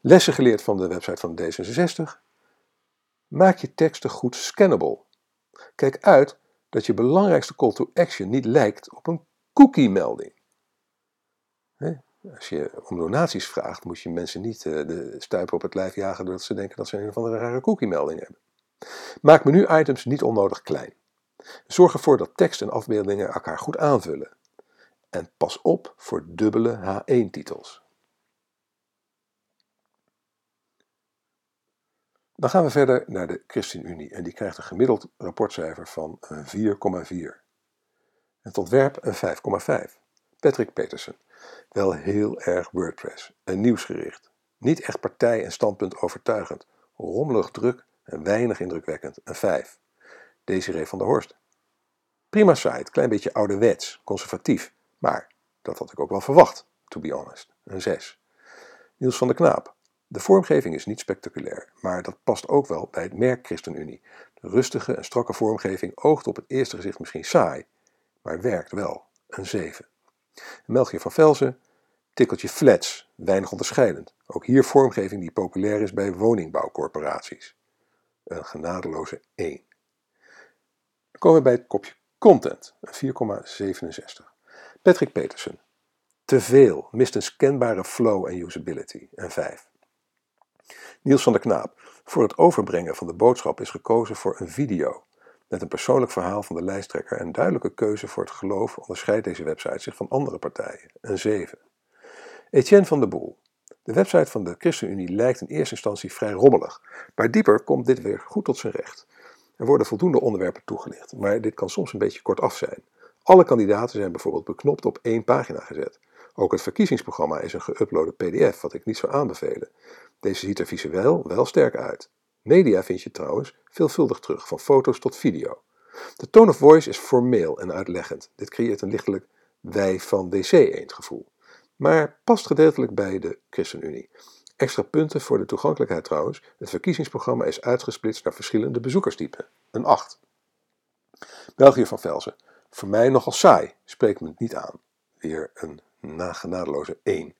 Lessen geleerd van de website van D66. Maak je teksten goed scannable. Kijk uit dat je belangrijkste call to action niet lijkt op een cookie-melding. Als je om donaties vraagt, moet je mensen niet eh, de stuipen op het lijf jagen doordat ze denken dat ze een of andere rare cookie-melding hebben. Maak menu-items niet onnodig klein. Zorg ervoor dat tekst en afbeeldingen elkaar goed aanvullen. En pas op voor dubbele H1-titels. Dan gaan we verder naar de ChristenUnie en die krijgt een gemiddeld rapportcijfer van 4,4. Het ontwerp een 5,5. Patrick Petersen. Wel heel erg WordPress en nieuwsgericht. Niet echt partij en standpunt overtuigend. Rommelig druk en weinig indrukwekkend. Een 5. Desiree van der Horst. Prima site, klein beetje ouderwets, conservatief. Maar dat had ik ook wel verwacht, to be honest. Een 6. Niels van der Knaap. De vormgeving is niet spectaculair, maar dat past ook wel bij het merk ChristenUnie. De rustige en strakke vormgeving oogt op het eerste gezicht misschien saai, maar werkt wel. Een 7. Melchior van Velzen, tikkeltje flats, weinig onderscheidend. Ook hier vormgeving die populair is bij woningbouwcorporaties. Een genadeloze 1. Dan komen we bij het kopje content, een 4,67. Patrick Petersen, te veel, mist een scanbare flow en usability, een 5. Niels van der Knaap, voor het overbrengen van de boodschap is gekozen voor een video. Met een persoonlijk verhaal van de lijsttrekker en duidelijke keuze voor het geloof onderscheidt deze website zich van andere partijen. Een 7. Etienne van der Boel. De website van de ChristenUnie lijkt in eerste instantie vrij rommelig, maar dieper komt dit weer goed tot zijn recht. Er worden voldoende onderwerpen toegelicht, maar dit kan soms een beetje kortaf zijn. Alle kandidaten zijn bijvoorbeeld beknopt op één pagina gezet. Ook het verkiezingsprogramma is een geüploade PDF, wat ik niet zou aanbevelen. Deze ziet er visueel wel sterk uit. Media vind je trouwens veelvuldig terug, van foto's tot video. De tone of voice is formeel en uitleggend. Dit creëert een lichtelijk wij van DC-eend gevoel. Maar past gedeeltelijk bij de ChristenUnie. Extra punten voor de toegankelijkheid trouwens. Het verkiezingsprogramma is uitgesplitst naar verschillende bezoekerstypen. Een 8. België van Velzen. Voor mij nogal saai, spreekt me niet aan. Weer een nagenadeloze 1.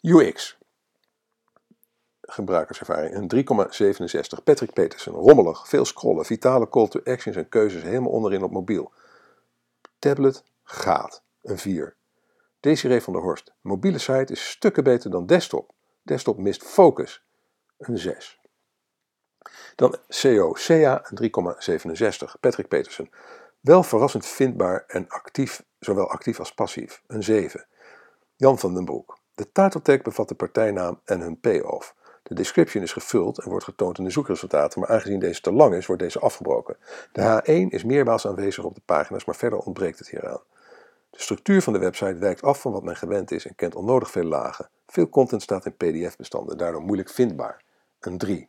UX gebruikerservaring een 3,67. Patrick Petersen, rommelig, veel scrollen, vitale call to actions en keuzes helemaal onderin op mobiel. Tablet gaat, een 4. Desiree van der Horst, mobiele site is stukken beter dan desktop. Desktop mist focus, een 6. Dan CO, CA, een 3,67. Patrick Petersen, wel verrassend vindbaar en actief, zowel actief als passief, een 7. Jan van den Broek, de title tag bevat de partijnaam en hun payoff. De description is gevuld en wordt getoond in de zoekresultaten, maar aangezien deze te lang is, wordt deze afgebroken. De H1 is meermaals aanwezig op de pagina's, maar verder ontbreekt het hieraan. De structuur van de website wijkt af van wat men gewend is en kent onnodig veel lagen. Veel content staat in PDF-bestanden, daardoor moeilijk vindbaar. Een 3.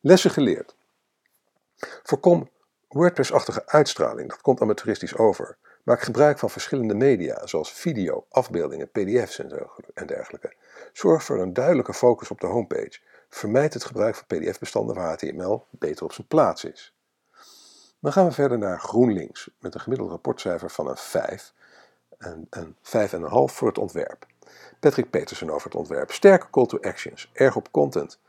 Lessen geleerd. Voorkom WordPress-achtige uitstraling, dat komt amateuristisch over. Maak gebruik van verschillende media, zoals video, afbeeldingen, pdf's en dergelijke. Zorg voor een duidelijke focus op de homepage. Vermijd het gebruik van pdf-bestanden waar HTML beter op zijn plaats is. Dan gaan we verder naar GroenLinks, met een gemiddeld rapportcijfer van een 5 en een 5,5 voor het ontwerp. Patrick Petersen over het ontwerp. Sterke call to actions, erg op content.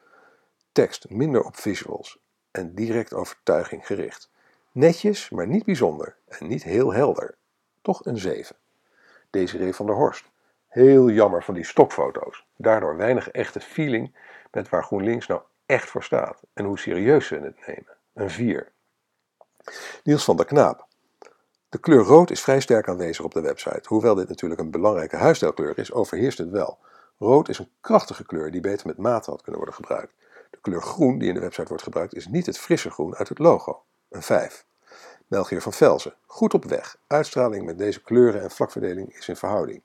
Tekst, minder op visuals en direct overtuiging gericht. Netjes, maar niet bijzonder en niet heel helder. Toch een 7. Desiree van der Horst. Heel jammer van die stokfoto's. Daardoor weinig echte feeling met waar GroenLinks nou echt voor staat en hoe serieus ze het nemen. Een 4. Niels van der Knaap. De kleur rood is vrij sterk aanwezig op de website. Hoewel dit natuurlijk een belangrijke huisstijlkleur is, overheerst het wel. Rood is een krachtige kleur die beter met mate had kunnen worden gebruikt. De kleur groen die in de website wordt gebruikt is niet het frisse groen uit het logo. Een 5. Melchior van Velzen. Goed op weg. Uitstraling met deze kleuren en vlakverdeling is in verhouding.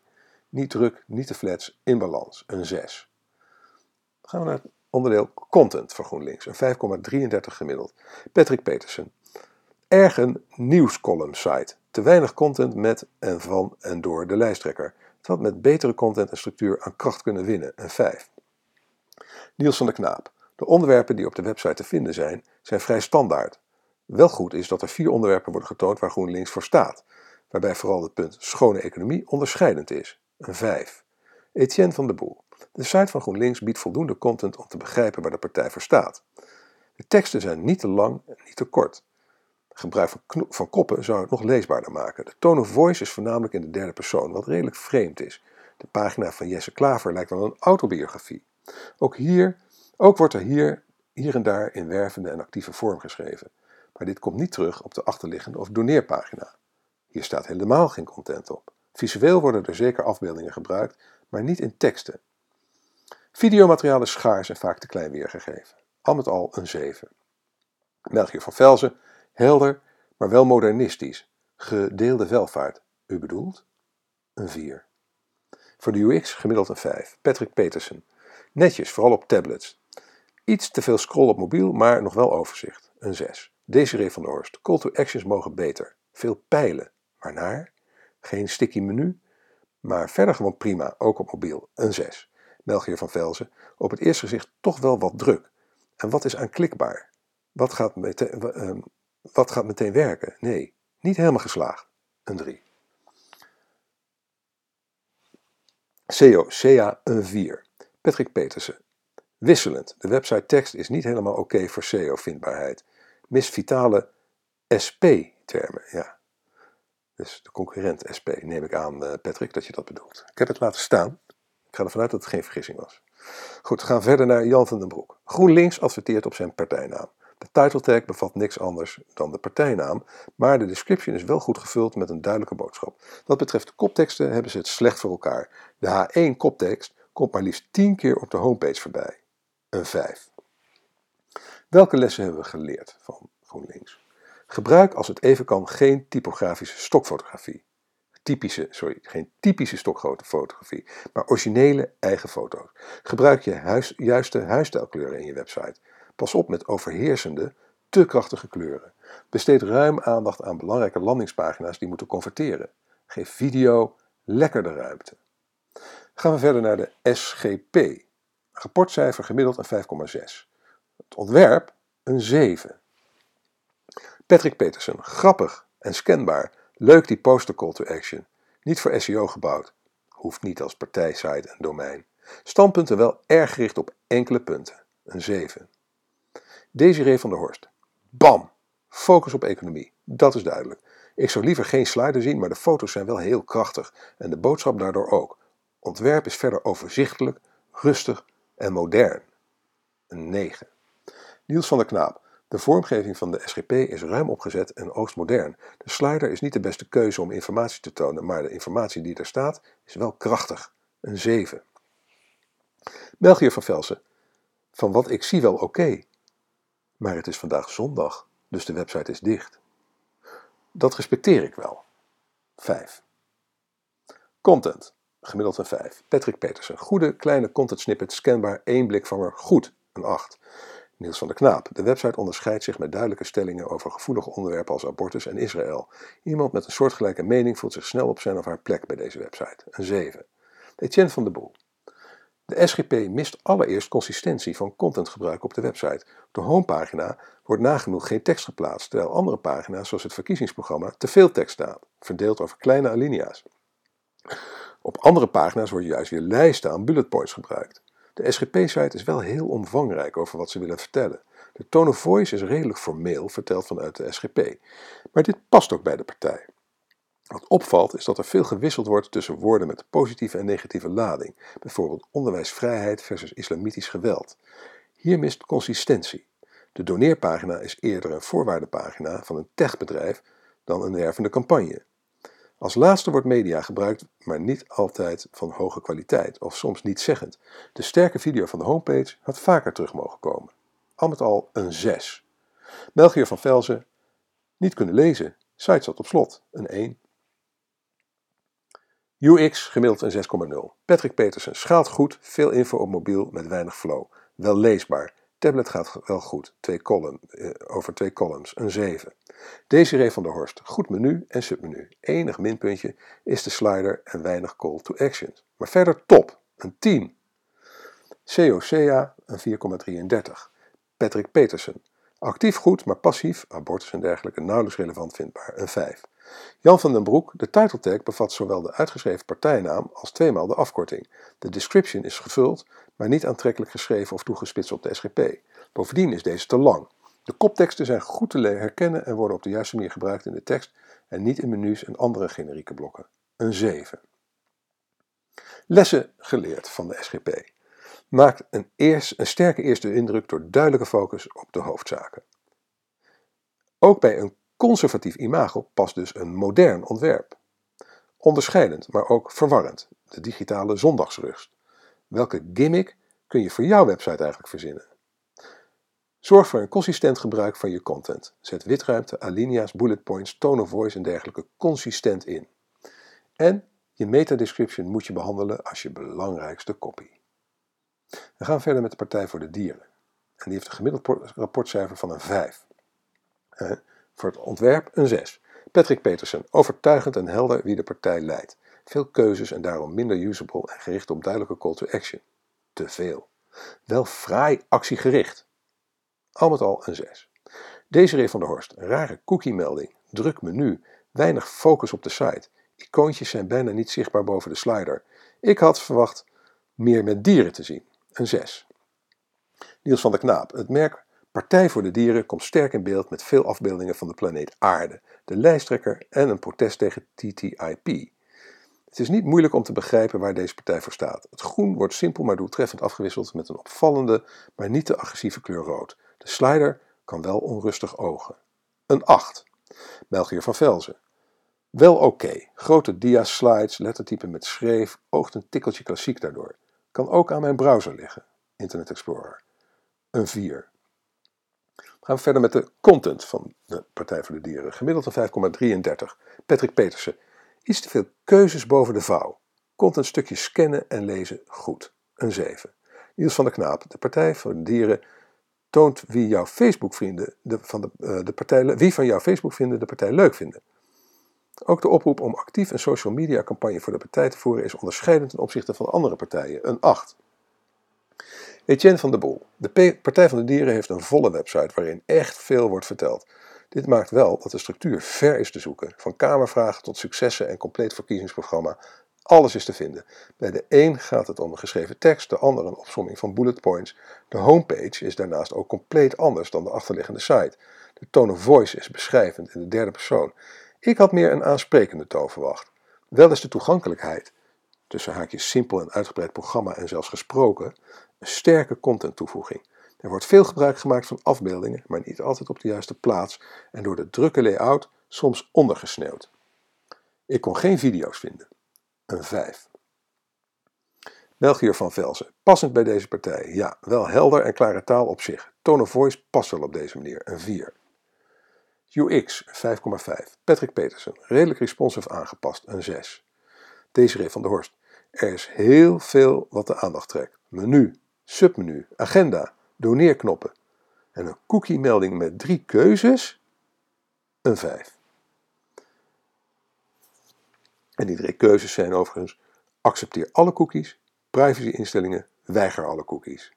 Niet druk, niet te flats, in balans. Een 6. Dan gaan we naar het onderdeel content voor GroenLinks. Een 5,33 gemiddeld. Patrick Petersen. Erg een nieuwscolumn site. Te weinig content met en van en door de lijsttrekker. Had met betere content en structuur aan kracht kunnen winnen. Een 5. Niels van der Knaap. De onderwerpen die op de website te vinden zijn, zijn vrij standaard. Wel goed is dat er vier onderwerpen worden getoond waar GroenLinks voor staat, waarbij vooral het punt schone economie onderscheidend is. Een 5. Etienne van de Boel. De site van GroenLinks biedt voldoende content om te begrijpen waar de partij voor staat. De teksten zijn niet te lang en niet te kort. Gebruik van, van koppen zou het nog leesbaarder maken. De tone of voice is voornamelijk in de derde persoon, wat redelijk vreemd is. De pagina van Jesse Klaver lijkt wel een autobiografie. Ook, hier, ook wordt er hier, hier en daar in wervende en actieve vorm geschreven. Maar dit komt niet terug op de achterliggende of doneerpagina. Hier staat helemaal geen content op. Visueel worden er zeker afbeeldingen gebruikt, maar niet in teksten. Videomateriaal is schaars en vaak te klein weergegeven. Al met al een 7. Melchior van Velzen Helder, maar wel modernistisch. Gedeelde welvaart. U bedoelt? Een 4. Voor de UX gemiddeld een 5. Patrick Petersen. Netjes, vooral op tablets. Iets te veel scroll op mobiel, maar nog wel overzicht. Een 6. Desiree van der Horst. Call to actions mogen beter. Veel pijlen. Waarnaar? Geen sticky menu, maar verder gewoon prima, ook op mobiel. Een 6. Melchior van Velzen. Op het eerste gezicht toch wel wat druk. En wat is aanklikbaar? Wat gaat met, uh, wat gaat meteen werken? Nee, niet helemaal geslaagd. Een 3. SEO, SEA een 4. Patrick Petersen. Wisselend. De website tekst is niet helemaal oké voor SEO-vindbaarheid. Mis vitale SP-termen, ja. Dus de concurrent SP, neem ik aan, eh, Patrick, dat je dat bedoelt. Ik heb het laten staan. Ik ga ervan uit dat het geen vergissing was. Goed, we gaan verder naar Jan van den Broek. GroenLinks adverteert op zijn partijnaam. De title tag bevat niks anders dan de partijnaam, maar de description is wel goed gevuld met een duidelijke boodschap. Wat betreft de kopteksten hebben ze het slecht voor elkaar. De H1 koptekst komt maar liefst 10 keer op de homepage voorbij. Een 5. Welke lessen hebben we geleerd van GroenLinks? Gebruik als het even kan geen typografische stokfotografie. Typische, sorry, geen typische stokfotografie, maar originele eigen foto's. Gebruik je huis, juiste huisstijlkleuren in je website. Pas op met overheersende, te krachtige kleuren. Besteed ruim aandacht aan belangrijke landingspagina's die moeten converteren. Geef video lekker de ruimte. Gaan we verder naar de SGP. Rapportcijfer gemiddeld een 5,6. Het ontwerp een 7. Patrick Petersen, grappig en scanbaar. Leuk die poster call to action. Niet voor SEO gebouwd. Hoeft niet als partijsite en domein. Standpunten wel erg gericht op enkele punten. Een 7. Desiree van der Horst. Bam! Focus op economie. Dat is duidelijk. Ik zou liever geen slider zien, maar de foto's zijn wel heel krachtig en de boodschap daardoor ook. Ontwerp is verder overzichtelijk, rustig en modern. Een 9. Niels van der Knaap. De vormgeving van de SGP is ruim opgezet en oostmodern. De slider is niet de beste keuze om informatie te tonen, maar de informatie die er staat is wel krachtig. Een 7. Melchior van Velsen. Van wat ik zie wel oké. Maar het is vandaag zondag, dus de website is dicht. Dat respecteer ik wel. 5. Content. Gemiddeld een 5. Patrick Petersen. Goede kleine content snippet, scanbaar, één blikvanger, goed. Een 8. Niels van der Knaap. De website onderscheidt zich met duidelijke stellingen over gevoelige onderwerpen als abortus en Israël. Iemand met een soortgelijke mening voelt zich snel op zijn of haar plek bij deze website. Een 7. Etienne van der Boel. De SGP mist allereerst consistentie van contentgebruik op de website. Op de homepagina wordt nagenoeg geen tekst geplaatst, terwijl andere pagina's, zoals het verkiezingsprogramma, te veel tekst staat, verdeeld over kleine alinea's. Op andere pagina's worden juist weer lijsten aan bulletpoints gebruikt. De SGP-site is wel heel omvangrijk over wat ze willen vertellen. De tone of voice is redelijk formeel, verteld vanuit de SGP. Maar dit past ook bij de partij. Wat opvalt is dat er veel gewisseld wordt tussen woorden met positieve en negatieve lading, bijvoorbeeld onderwijsvrijheid versus islamitisch geweld. Hier mist consistentie. De doneerpagina is eerder een voorwaardepagina van een techbedrijf dan een wervende campagne. Als laatste wordt media gebruikt, maar niet altijd van hoge kwaliteit of soms niet zeggend. De sterke video van de homepage had vaker terug mogen komen. Al met al een 6. Melchior van Velzen, niet kunnen lezen, site zat op slot, een 1. UX gemiddeld een 6,0. Patrick Petersen schaalt goed, veel info op mobiel met weinig flow. Wel leesbaar. Tablet gaat wel goed, twee column, eh, over twee columns, een 7. Desiree van der Horst, goed menu en submenu. Enig minpuntje is de slider en weinig call to action. Maar verder top, een 10. COCA een 4,33. Patrick Petersen, actief goed, maar passief, abortus en dergelijke nauwelijks relevant vindbaar, een 5. Jan van den Broek, de title tag bevat zowel de uitgeschreven partijnaam als tweemaal de afkorting. De description is gevuld, maar niet aantrekkelijk geschreven of toegespitst op de SGP. Bovendien is deze te lang. De kopteksten zijn goed te herkennen en worden op de juiste manier gebruikt in de tekst en niet in menus en andere generieke blokken. Een 7. Lessen geleerd van de SGP. Maakt een, eerst, een sterke eerste indruk door duidelijke focus op de hoofdzaken. Ook bij een conservatief imago past dus een modern ontwerp. Onderscheidend, maar ook verwarrend. De digitale zondagsrust. Welke gimmick kun je voor jouw website eigenlijk verzinnen? Zorg voor een consistent gebruik van je content. Zet witruimte, alinea's, bullet points, tone of voice en dergelijke consistent in. En je meta-description moet je behandelen als je belangrijkste copy. We gaan verder met de Partij voor de Dieren. En die heeft een gemiddeld rapportcijfer van een 5. Voor het ontwerp een 6. Patrick Petersen, overtuigend en helder wie de partij leidt. Veel keuzes en daarom minder usable en gericht op duidelijke call to action. Te veel. Wel fraai actiegericht. Al met al een 6. Desiree van der Horst, rare cookie-melding, druk menu, weinig focus op de site. Icoontjes zijn bijna niet zichtbaar boven de slider. Ik had verwacht meer met dieren te zien. Een 6. Niels van der Knaap, het merk Partij voor de Dieren komt sterk in beeld met veel afbeeldingen van de planeet Aarde, de lijsttrekker en een protest tegen TTIP. Het is niet moeilijk om te begrijpen waar deze partij voor staat. Het groen wordt simpel maar doeltreffend afgewisseld met een opvallende, maar niet te agressieve kleur rood. De slider kan wel onrustig ogen. Een 8. Melchior van Velzen. Wel oké. Grote dia-slides, lettertype met schreef, oogt een tikkeltje klassiek daardoor. Kan ook aan mijn browser liggen. Internet Explorer. Een 4 gaan we verder met de content van de Partij voor de Dieren. Gemiddeld een 5,33. Patrick Petersen. Iets te veel keuzes boven de vouw. Content stukjes scannen en lezen goed. Een 7. Niels van der Knaap. De Partij voor de Dieren toont wie jouw Facebook-vrienden de, van de, uh, de partij, wie van jouw Facebook-vrienden de partij leuk vinden. Ook de oproep om actief een social media campagne voor de partij te voeren is onderscheidend ten opzichte van andere partijen. Een 8. Etienne van der Boel. De Partij van de Dieren heeft een volle website waarin echt veel wordt verteld. Dit maakt wel dat de structuur ver is te zoeken. Van kamervragen tot successen en compleet verkiezingsprogramma. Alles is te vinden. Bij de een gaat het om een geschreven tekst, de ander een opsomming van bullet points. De homepage is daarnaast ook compleet anders dan de achterliggende site. De tone of voice is beschrijvend in de derde persoon. Ik had meer een aansprekende toon verwacht. Wel is de toegankelijkheid, tussen haakjes simpel en uitgebreid programma en zelfs gesproken, een sterke content toevoeging. Er wordt veel gebruik gemaakt van afbeeldingen, maar niet altijd op de juiste plaats en door de drukke layout soms ondergesneeuwd. Ik kon geen video's vinden. Een 5. Melchior van Velzen. Passend bij deze partij. Ja, wel helder en klare taal op zich. Tone of voice past wel op deze manier. Een 4. UX 5,5. Patrick Petersen. Redelijk responsive aangepast. Een 6. Desiree van der Horst. Er is heel veel wat de aandacht trekt. Menu, submenu, agenda, doneerknoppen. En een cookie-melding met drie keuzes, een 5. En die drie keuzes zijn overigens: accepteer alle cookies, privacy-instellingen, weiger alle cookies.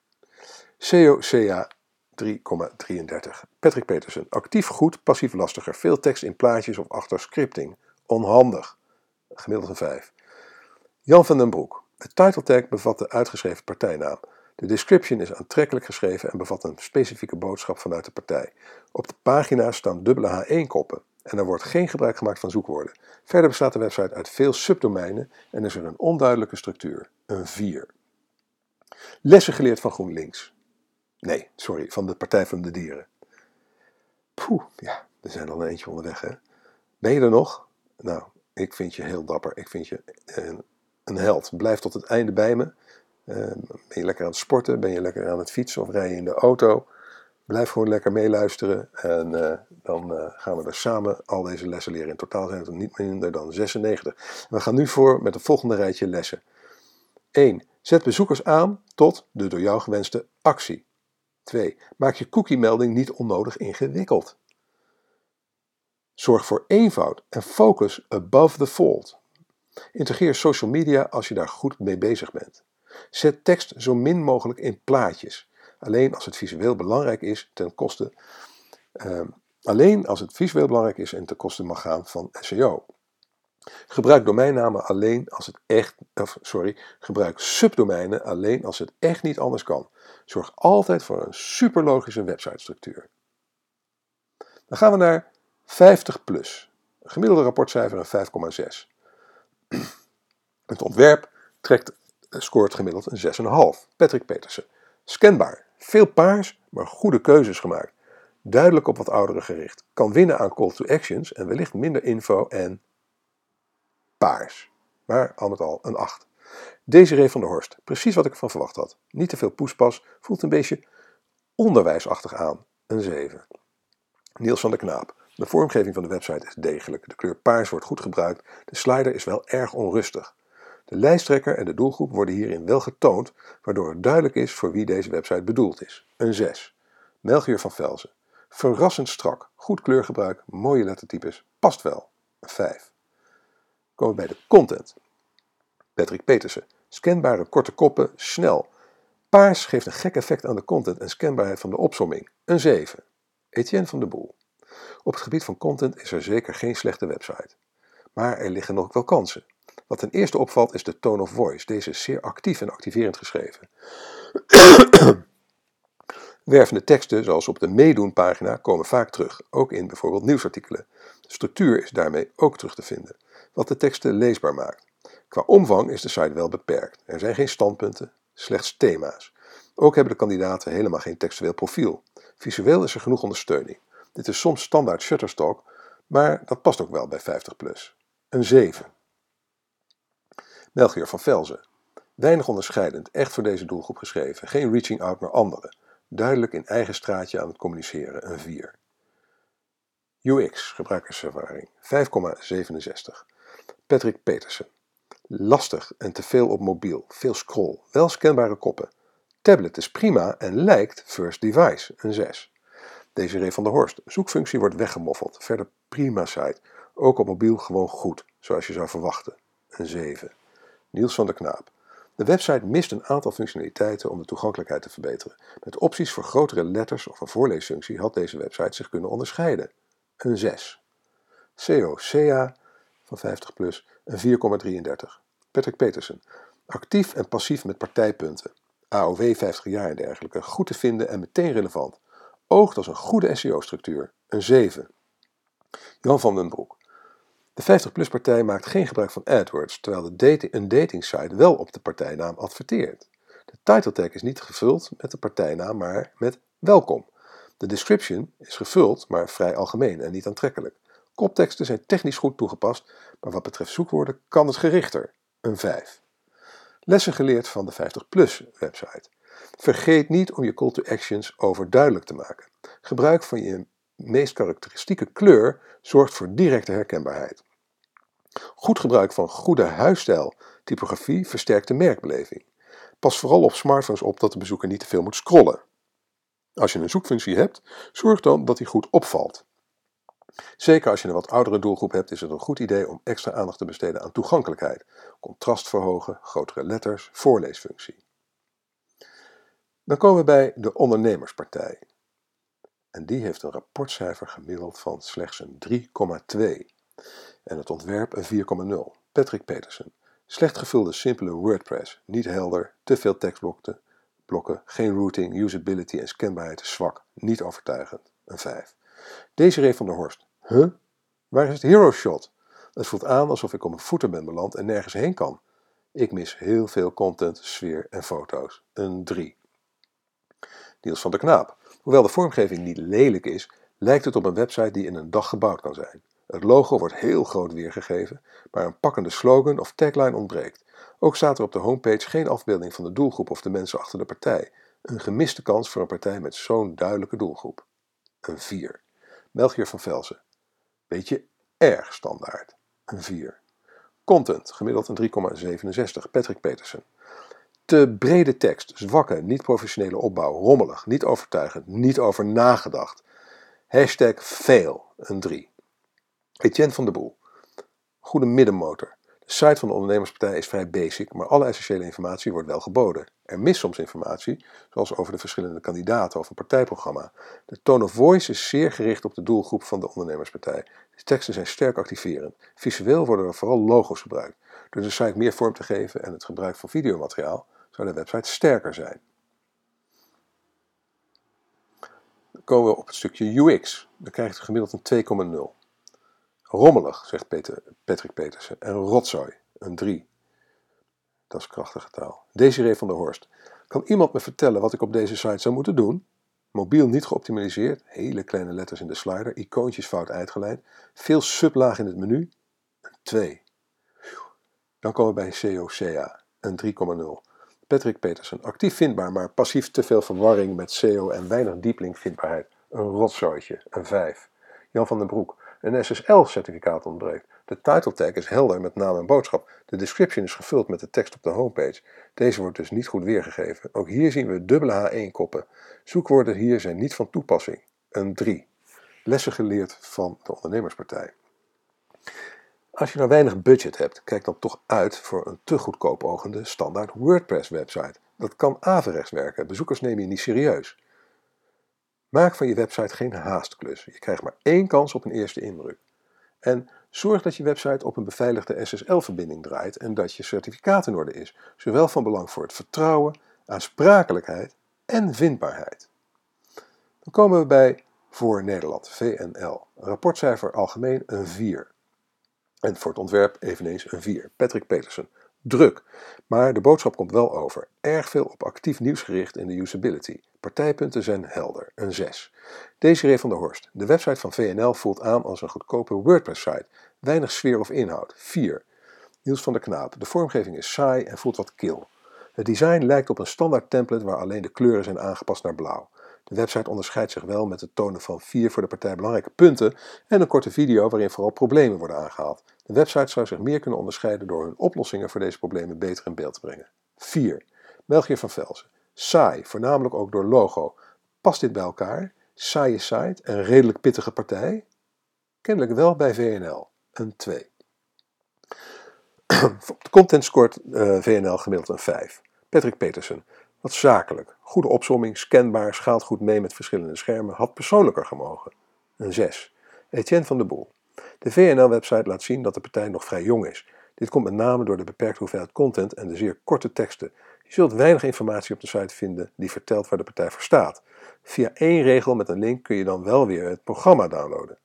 COCA 3,33. Patrick Petersen. Actief goed, passief lastiger. Veel tekst in plaatjes of achter scripting. Onhandig. Gemiddeld een 5. Jan van den Broek. De title tag bevat de uitgeschreven partijnaam. De description is aantrekkelijk geschreven en bevat een specifieke boodschap vanuit de partij. Op de pagina staan dubbele H1-koppen en er wordt geen gebruik gemaakt van zoekwoorden. Verder bestaat de website uit veel subdomeinen en is er een onduidelijke structuur. Een 4. Lessen geleerd van GroenLinks. Nee, sorry, van de Partij van de Dieren. Poeh, ja, er zijn al een eentje onderweg, hè. Ben je er nog? Nou, ik vind je heel dapper. Ik vind je een, een held. Blijf tot het einde bij me. Ehm, ben je lekker aan het sporten? Ben je lekker aan het fietsen of rij je in de auto? Blijf gewoon lekker meeluisteren en uh, dan uh, gaan we er samen al deze lessen leren. In totaal zijn het er niet minder dan 96. We gaan nu voor met het volgende rijtje lessen. 1. Zet bezoekers aan tot de door jou gewenste actie. 2. Maak je cookie-melding niet onnodig ingewikkeld. Zorg voor eenvoud en focus above the fold. Integreer social media als je daar goed mee bezig bent. Zet tekst zo min mogelijk in plaatjes. Alleen als het visueel belangrijk is ten koste. Uh, alleen als het visueel belangrijk is en ten koste mag gaan van SEO. Gebruik domeinnamen alleen als het echt, of sorry, gebruik subdomeinen alleen als het echt niet anders kan. Zorg altijd voor een superlogische websitestructuur. Dan gaan we naar 50 plus. Gemiddelde rapportcijfer een 5,6. Het ontwerp trekt, scoort gemiddeld een 6,5. Patrick Petersen. Scanbaar. Veel paars, maar goede keuzes gemaakt. Duidelijk op wat ouderen gericht. Kan winnen aan call to actions en wellicht minder info en paars. Maar al met al een 8. Desiree van der Horst. Precies wat ik ervan verwacht had. Niet te veel poespas. Voelt een beetje onderwijsachtig aan. Een 7. Niels van der Knaap. De vormgeving van de website is degelijk. De kleur paars wordt goed gebruikt. De slider is wel erg onrustig. De lijsttrekker en de doelgroep worden hierin wel getoond, waardoor het duidelijk is voor wie deze website bedoeld is. Een 6. Melchior van Velzen. Verrassend strak, goed kleurgebruik, mooie lettertypes, past wel. Een 5. Komen we bij de content. Patrick Petersen. Scanbare korte koppen, snel. Paars geeft een gek effect aan de content en scanbaarheid van de opsomming. Een 7. Etienne van de Boel. Op het gebied van content is er zeker geen slechte website. Maar er liggen nog wel kansen. Wat ten eerste opvalt is de tone of voice. Deze is zeer actief en activerend geschreven. Wervende teksten, zoals op de meedoen-pagina, komen vaak terug, ook in bijvoorbeeld nieuwsartikelen. De structuur is daarmee ook terug te vinden, wat de teksten leesbaar maakt. Qua omvang is de site wel beperkt. Er zijn geen standpunten, slechts thema's. Ook hebben de kandidaten helemaal geen textueel profiel. Visueel is er genoeg ondersteuning. Dit is soms standaard Shutterstock, maar dat past ook wel bij 50+. Een 7. Melchior van Velzen. Weinig onderscheidend, echt voor deze doelgroep geschreven. Geen reaching out naar anderen. Duidelijk in eigen straatje aan het communiceren, een 4. UX, gebruikerservaring, 5,67. Patrick Petersen. Lastig en te veel op mobiel, veel scroll, wel scanbare koppen. Tablet is prima en lijkt first device, een 6. Desiree van der Horst. Zoekfunctie wordt weggemoffeld. Verder prima site. Ook op mobiel gewoon goed, zoals je zou verwachten. Een 7. Niels van der Knaap. De website mist een aantal functionaliteiten om de toegankelijkheid te verbeteren. Met opties voor grotere letters of een voorleesfunctie had deze website zich kunnen onderscheiden. Een 6. COCA van 50 plus een 4,33. Patrick Petersen. Actief en passief met partijpunten. AOW 50 jaar en dergelijke. Goed te vinden en meteen relevant. Oogt als een goede SEO-structuur. Een 7. Jan van den Broek. De 50PLUS-partij maakt geen gebruik van AdWords, terwijl de dating, een datingsite wel op de partijnaam adverteert. De title tag is niet gevuld met de partijnaam, maar met welkom. De description is gevuld, maar vrij algemeen en niet aantrekkelijk. Kopteksten zijn technisch goed toegepast, maar wat betreft zoekwoorden kan het gerichter. Een 5. Lessen geleerd van de 50PLUS-website. Vergeet niet om je call to actions overduidelijk te maken. Gebruik van je meest karakteristieke kleur zorgt voor directe herkenbaarheid. Goed gebruik van goede huisstijl typografie versterkt de merkbeleving. Pas vooral op smartphones op dat de bezoeker niet te veel moet scrollen. Als je een zoekfunctie hebt, zorg dan dat die goed opvalt. Zeker als je een wat oudere doelgroep hebt, is het een goed idee om extra aandacht te besteden aan toegankelijkheid, contrast verhogen, grotere letters, voorleesfunctie. Dan komen we bij de ondernemerspartij. En die heeft een rapportcijfer gemiddeld van slechts een 3,2 en het ontwerp een 4,0. Patrick Petersen. Slecht gevulde simpele WordPress, niet helder, te veel tekstblokken, blokken, geen routing, usability en scanbaarheid zwak, niet overtuigend, een 5. Desiree van der Horst. Huh? Waar is het hero shot? Het voelt aan alsof ik op een voeten ben beland en nergens heen kan. Ik mis heel veel content, sfeer en foto's. Een 3. Niels van der Knaap. Hoewel de vormgeving niet lelijk is, lijkt het op een website die in een dag gebouwd kan zijn. Het logo wordt heel groot weergegeven, maar een pakkende slogan of tagline ontbreekt. Ook staat er op de homepage geen afbeelding van de doelgroep of de mensen achter de partij. Een gemiste kans voor een partij met zo'n duidelijke doelgroep. Een 4. Melchior van Velzen. Beetje erg standaard. Een 4. Content, gemiddeld een 3,67. Patrick Petersen. Te brede tekst, zwakke, niet professionele opbouw, rommelig, niet overtuigend, niet over nagedacht. Hashtag fail, een 3. Etienne van der Boel. Goede middenmotor. De site van de ondernemerspartij is vrij basic, maar alle essentiële informatie wordt wel geboden. Er mist soms informatie, zoals over de verschillende kandidaten of een partijprogramma. De tone of voice is zeer gericht op de doelgroep van de ondernemerspartij. De teksten zijn sterk activerend. Visueel worden er vooral logo's gebruikt. Door de site meer vorm te geven en het gebruik van videomateriaal zou de website sterker zijn. Dan komen we op het stukje UX. Dan krijgt het gemiddeld een 2,0. Rommelig, zegt Peter, Patrick Petersen. En rotzooi, een 3. Dat is krachtige taal. Desiree van der Horst. Kan iemand me vertellen wat ik op deze site zou moeten doen? Mobiel niet geoptimaliseerd, hele kleine letters in de slider, icoontjes fout uitgeleid, veel sublaag in het menu, een 2. Dan komen we bij COCA, een 3,0. Patrick Petersen, actief vindbaar, maar passief te veel verwarring met SEO en weinig diepling vindbaarheid, een rotzooitje, een 5. Jan van den Broek, een SSL-certificaat ontbreekt. De title tag is helder met naam en boodschap. De description is gevuld met de tekst op de homepage. Deze wordt dus niet goed weergegeven. Ook hier zien we dubbele H1-koppen. Zoekwoorden hier zijn niet van toepassing. Een 3. Lessen geleerd van de ondernemerspartij. Als je nou weinig budget hebt, kijk dan toch uit voor een te goedkoop ogende standaard WordPress-website. Dat kan averechts werken. Bezoekers nemen je niet serieus. Maak van je website geen haastklus. Je krijgt maar één kans op een eerste indruk. En zorg dat je website op een beveiligde SSL-verbinding draait en dat je certificaat in orde is, zowel van belang voor het vertrouwen, aansprakelijkheid en vindbaarheid. Dan komen we bij voor Nederland, VNL. Rapportcijfer algemeen een 4. En voor het ontwerp eveneens een 4. Patrick Petersen. Druk, maar de boodschap komt wel over. Erg veel op actief nieuws gericht in de usability. Partijpunten zijn helder, een 6. Desiree van der Horst. De website van VNL voelt aan als een goedkope WordPress-site. Weinig sfeer of inhoud. 4. Niels van der Knaap. De vormgeving is saai en voelt wat kil. Het design lijkt op een standaard template waar alleen de kleuren zijn aangepast naar blauw. De website onderscheidt zich wel met het tonen van vier voor de partij belangrijke punten en een korte video waarin vooral problemen worden aangehaald. De website zou zich meer kunnen onderscheiden door hun oplossingen voor deze problemen beter in beeld te brengen. 4. Melchior van Velzen. Saai, voornamelijk ook door logo. Past dit bij elkaar? Saaie site en redelijk pittige partij? Kennelijk wel bij VNL. Een 2. Op de content scoort uh, VNL gemiddeld een 5. Patrick Petersen. Wat zakelijk. Goede opsomming, scanbaar, schaalt goed mee met verschillende schermen. Had persoonlijker gemogen. Een 6. Etienne van der Boel. De VNL-website laat zien dat de partij nog vrij jong is. Dit komt met name door de beperkte hoeveelheid content en de zeer korte teksten. Je zult weinig informatie op de site vinden die vertelt waar de partij voor staat. Via één regel met een link kun je dan wel weer het programma downloaden.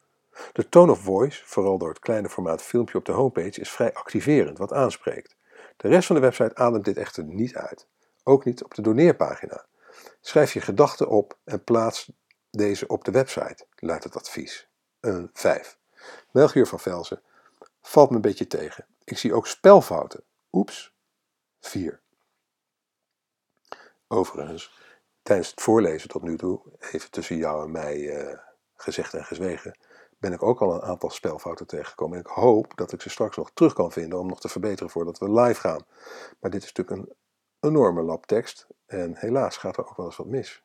De tone of voice, vooral door het kleine formaat filmpje op de homepage, is vrij activerend, wat aanspreekt. De rest van de website ademt dit echter niet uit. Ook niet op de doneerpagina. Schrijf je gedachten op en plaats deze op de website, luidt het advies. Een 5. Melchior van Velzen. Valt me een beetje tegen. Ik zie ook spelfouten. Oeps. 4. Overigens, tijdens het voorlezen tot nu toe, even tussen jou en mij uh, gezegd en gezwegen, ben ik ook al een aantal spelfouten tegengekomen. En ik hoop dat ik ze straks nog terug kan vinden om nog te verbeteren voordat we live gaan. Maar dit is natuurlijk een enorme lap tekst en helaas gaat er ook wel eens wat mis.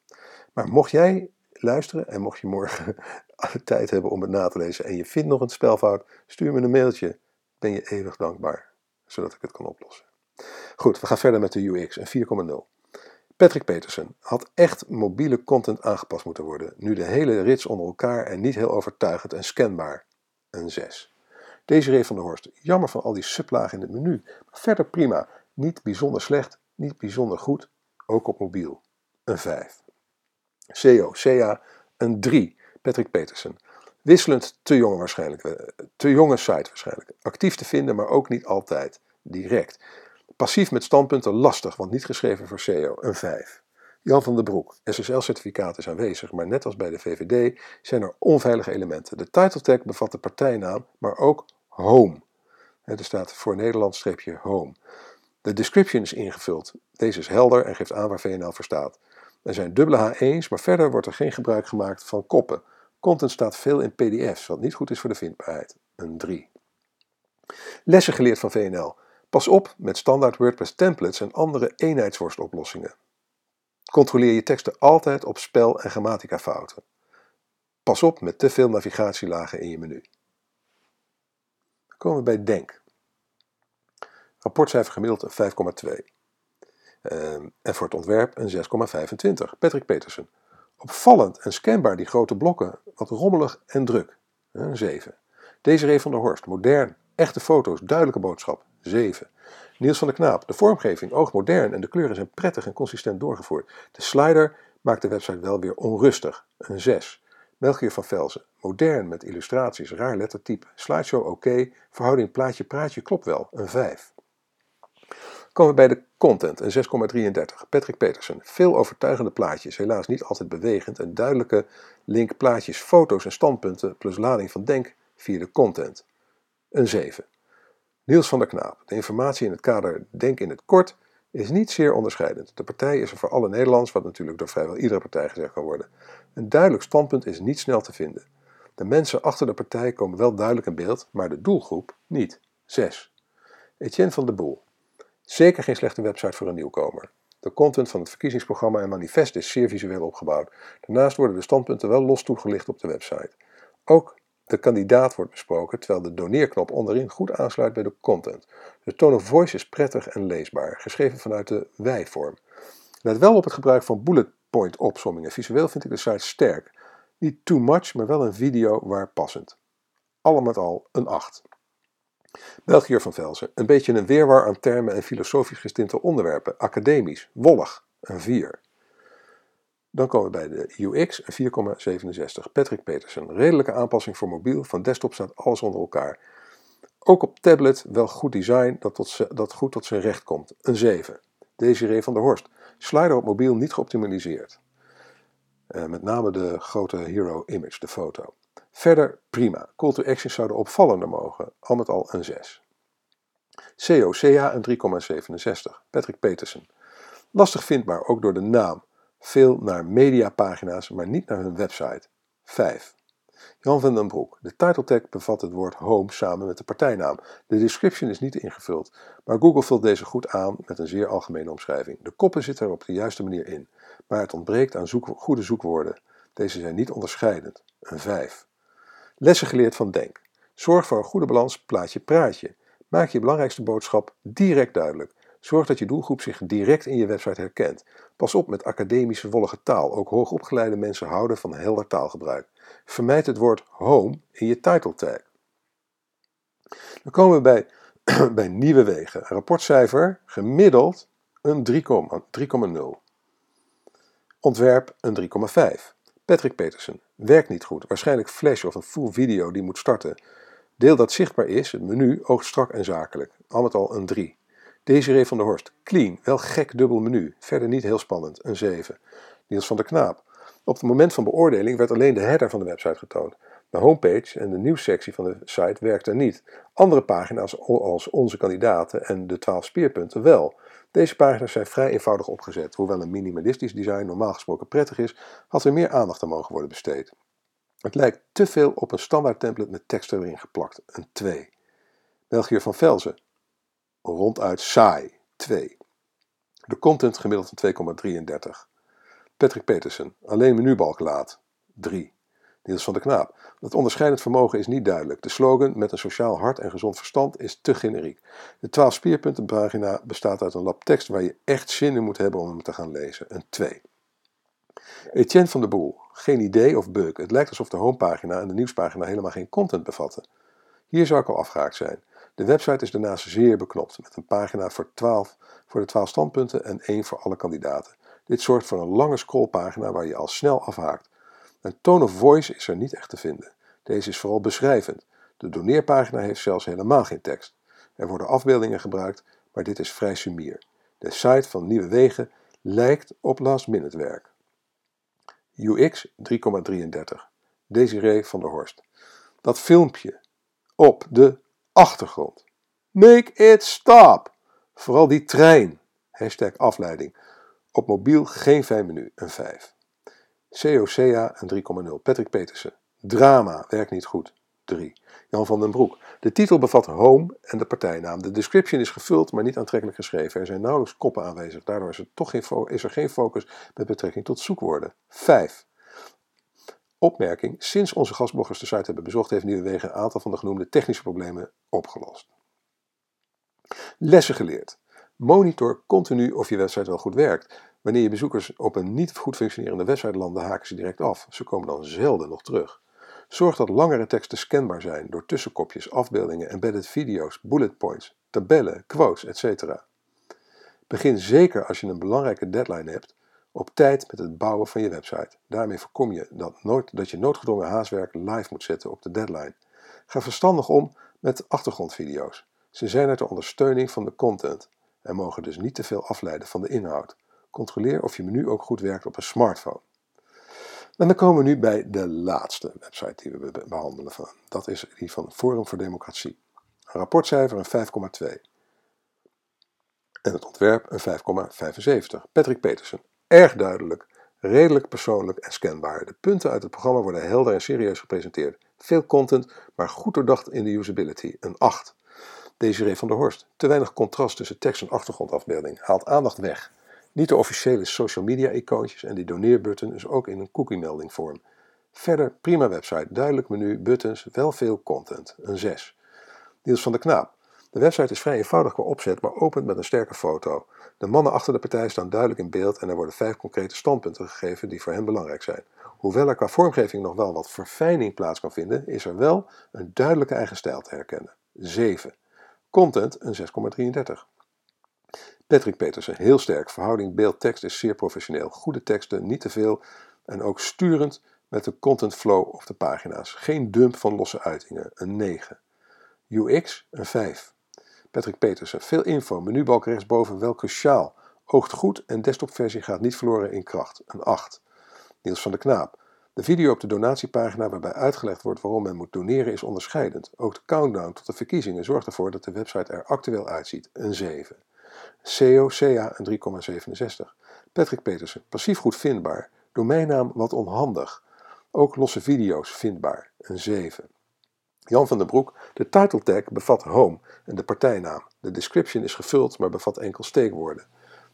Maar mocht jij luisteren en mocht je morgen tijd hebben om het na te lezen en je vindt nog een spelfout, stuur me een mailtje. Ben je eeuwig dankbaar, zodat ik het kan oplossen. Goed, we gaan verder met de UX, een 4.0. Patrick Peterson had echt mobiele content aangepast moeten worden, nu de hele rits onder elkaar en niet heel overtuigend en scanbaar. Een 6. Desiree van der Horst, jammer van al die sublagen in het menu, maar verder prima. Niet bijzonder slecht, niet bijzonder goed, ook op mobiel. Een 5. CO, CA, een 3. Patrick Peterson. Wisselend te jong waarschijnlijk, eh, te jonge site waarschijnlijk. Actief te vinden, maar ook niet altijd. Direct. Passief met standpunten lastig, want niet geschreven voor SEO, een 5. Jan van den Broek, SSL-certificaat is aanwezig, maar net als bij de VVD zijn er onveilige elementen. De title tag bevat de partijnaam, maar ook home. Er staat voor Nederland-home. De description is ingevuld. Deze is helder en geeft aan waar VNL voor staat. Er zijn dubbele H1's, maar verder wordt er geen gebruik gemaakt van koppen. Content staat veel in PDF's, wat niet goed is voor de vindbaarheid. Een 3. Lessen geleerd van VNL. Pas op met standaard WordPress templates en andere eenheidsworstoplossingen. Controleer je teksten altijd op spel- en grammaticafouten. Pas op met te veel navigatielagen in je menu. Dan komen we bij Denk. Rapportcijfer gemiddeld een 5,2. Ehm, en voor het ontwerp een 6,25. Patrick Petersen. Opvallend en scanbaar die grote blokken, wat rommelig en druk. Een 7. Desiree van der Horst. Modern, echte foto's, duidelijke boodschap. 7. Niels van der Knaap. De vormgeving oogt modern en de kleuren zijn prettig en consistent doorgevoerd. De slider maakt de website wel weer onrustig. Een 6. Melchior van Velzen. Modern met illustraties, raar lettertype. Slideshow oké. Verhouding plaatje-praatje klopt wel. Een 5. Komen we bij de content, een 6,33. Patrick Petersen. Veel overtuigende plaatjes, helaas niet altijd bewegend. Een duidelijke link, plaatjes, foto's en standpunten plus lading van denk via de content. Een 7. Niels van der Knaap. De informatie in het kader Denk in het kort is niet zeer onderscheidend. De partij is er voor alle Nederlands, wat natuurlijk door vrijwel iedere partij gezegd kan worden. Een duidelijk standpunt is niet snel te vinden. De mensen achter de partij komen wel duidelijk in beeld, maar de doelgroep niet. 6. Etienne van de Boel. Zeker geen slechte website voor een nieuwkomer. De content van het verkiezingsprogramma en manifest is zeer visueel opgebouwd. Daarnaast worden de standpunten wel los toegelicht op de website. Ook de kandidaat wordt besproken, terwijl de doneerknop onderin goed aansluit bij de content. De tone of voice is prettig en leesbaar, geschreven vanuit de wij-vorm. Let wel op het gebruik van bullet point opsommingen. Visueel vind ik de site sterk. Niet too much, maar wel een video waar passend. Allemaal met al een 8. Melchior van Velzen. Een beetje een weerwar aan termen en filosofisch gestinte onderwerpen. Academisch. Wollig. Een 4. Dan komen we bij de UX, 4,67. Patrick Petersen. Redelijke aanpassing voor mobiel. Van desktop staat alles onder elkaar. Ook op tablet wel goed design dat, tot, dat goed tot zijn recht komt. Een 7. Desiree van der Horst. Slider op mobiel niet geoptimaliseerd. Uh, met name de grote hero image, de foto. Verder prima. Call to actions zouden opvallender mogen. Al met al een 6. COCA een 3,67. Patrick Petersen. Lastig vindbaar ook door de naam. Veel naar mediapagina's, maar niet naar hun website. 5. Jan van den Broek. De title tag bevat het woord home samen met de partijnaam. De description is niet ingevuld, maar Google vult deze goed aan met een zeer algemene omschrijving. De koppen zitten er op de juiste manier in, maar het ontbreekt aan goede zoekwoorden. Deze zijn niet onderscheidend. Een 5. Lessen geleerd van Denk. Zorg voor een goede balans plaatje-praatje. Maak je belangrijkste boodschap direct duidelijk. Zorg dat je doelgroep zich direct in je website herkent. Pas op met academische wollige taal. Ook hoogopgeleide mensen houden van helder taalgebruik. Vermijd het woord home in je title tag. Dan komen we bij, bij nieuwe wegen. rapportcijfer gemiddeld een 3,0. Ontwerp een 3,5. Patrick Petersen. Werkt niet goed. Waarschijnlijk flash of een full video die moet starten. Deel dat zichtbaar is, het menu, oogt strak en zakelijk. Al met al een 3. Desiree van der Horst. Clean, wel gek dubbel menu. Verder niet heel spannend, een 7. Niels van der Knaap. Op het moment van beoordeling werd alleen de header van de website getoond. De homepage en de nieuwssectie van de site werkten niet. Andere pagina's als onze kandidaten en de 12 speerpunten wel. Deze pagina's zijn vrij eenvoudig opgezet. Hoewel een minimalistisch design normaal gesproken prettig is, had er meer aandacht aan mogen worden besteed. Het lijkt te veel op een standaard template met tekst erin geplakt, een 2. België van Velzen, ronduit saai, 2. De content gemiddeld een 2,33. Patrick Petersen, alleen menubalk laat, 3. Niels van der Knaap. Het onderscheidend vermogen is niet duidelijk. De slogan met een sociaal hart en gezond verstand is te generiek. De 12 spierpunten pagina bestaat uit een lap tekst waar je echt zin in moet hebben om hem te gaan lezen. Een 2. Etienne van der Boel. Geen idee of bug. Het lijkt alsof de homepagina en de nieuwspagina helemaal geen content bevatten. Hier zou ik al afgehaakt zijn. De website is daarnaast zeer beknopt, met een pagina voor, 12, voor de 12 standpunten en één voor alle kandidaten. Dit zorgt voor een lange scrollpagina waar je al snel afhaakt. Een tone of voice is er niet echt te vinden. Deze is vooral beschrijvend. De doneerpagina heeft zelfs helemaal geen tekst. Er worden afbeeldingen gebruikt, maar dit is vrij sumier. De site van Nieuwe Wegen lijkt op last minute werk. UX 3,33. Desiree van der Horst. Dat filmpje op de achtergrond. Make it stop! Vooral die trein. Hashtag afleiding. Op mobiel geen fijn menu, een 5. COCA een 3,0. Patrick Petersen. Drama, werkt niet goed. 3. Jan van den Broek. De titel bevat home en de partijnaam. De description is gevuld, maar niet aantrekkelijk geschreven. Er zijn nauwelijks koppen aanwezig. Daardoor is er, toch geen is er geen focus met betrekking tot zoekwoorden. 5. Opmerking. Sinds onze gastbloggers de site hebben bezocht, heeft Nieuwe Wegen een aantal van de genoemde technische problemen opgelost. Lessen geleerd. Monitor continu of je website wel goed werkt. Wanneer je bezoekers op een niet goed functionerende website landen, haken ze direct af. Ze komen dan zelden nog terug. Zorg dat langere teksten scanbaar zijn door tussenkopjes, afbeeldingen, embedded video's, bullet points, tabellen, quotes, etc. Begin zeker als je een belangrijke deadline hebt op tijd met het bouwen van je website. Daarmee voorkom je dat, dat je noodgedwongen haaswerk live moet zetten op de deadline. Ga verstandig om met achtergrondvideo's. Ze zijn er ter ondersteuning van de content en mogen dus niet te veel afleiden van de inhoud. Controleer of je menu ook goed werkt op een smartphone. En dan komen we nu bij de laatste website die we behandelen. Van. Dat is die van Forum voor Democratie. Een rapportcijfer een 5,2. En het ontwerp een 5,75. Patrick Petersen. Erg duidelijk, redelijk persoonlijk en scanbaar. De punten uit het programma worden helder en serieus gepresenteerd. Veel content, maar goed doordacht in de usability. Een 8. Desiree van der Horst. Te weinig contrast tussen tekst en achtergrondafbeelding. Haalt aandacht weg. Niet de officiële social media icoontjes en die doneerbutton is ook in een cookie melding vorm. Verder prima website, duidelijk menu, buttons, wel veel content. Een 6. Niels van der Knaap. De website is vrij eenvoudig qua opzet, maar opent met een sterke foto. De mannen achter de partij staan duidelijk in beeld en er worden vijf concrete standpunten gegeven die voor hen belangrijk zijn. Hoewel er qua vormgeving nog wel wat verfijning plaats kan vinden, is er wel een duidelijke eigen stijl te herkennen. 7. Content een 6,33. Patrick Petersen, heel sterk. Verhouding beeld-tekst is zeer professioneel. Goede teksten, niet te veel en ook sturend met de content flow op de pagina's. Geen dump van losse uitingen, een 9. UX, een 5. Patrick Petersen, veel info, menubalk rechtsboven wel cruciaal. Oogt goed en desktopversie gaat niet verloren in kracht, een 8. Niels van der Knaap, de video op de donatiepagina waarbij uitgelegd wordt waarom men moet doneren is onderscheidend. Ook de countdown tot de verkiezingen zorgt ervoor dat de website er actueel uitziet, een 7. COCA een 3,67. Patrick Petersen, passief goed vindbaar. Domeinnaam wat onhandig. Ook losse video's vindbaar, een 7. Jan van den Broek, de title tag bevat home en de partijnaam. De description is gevuld, maar bevat enkel steekwoorden.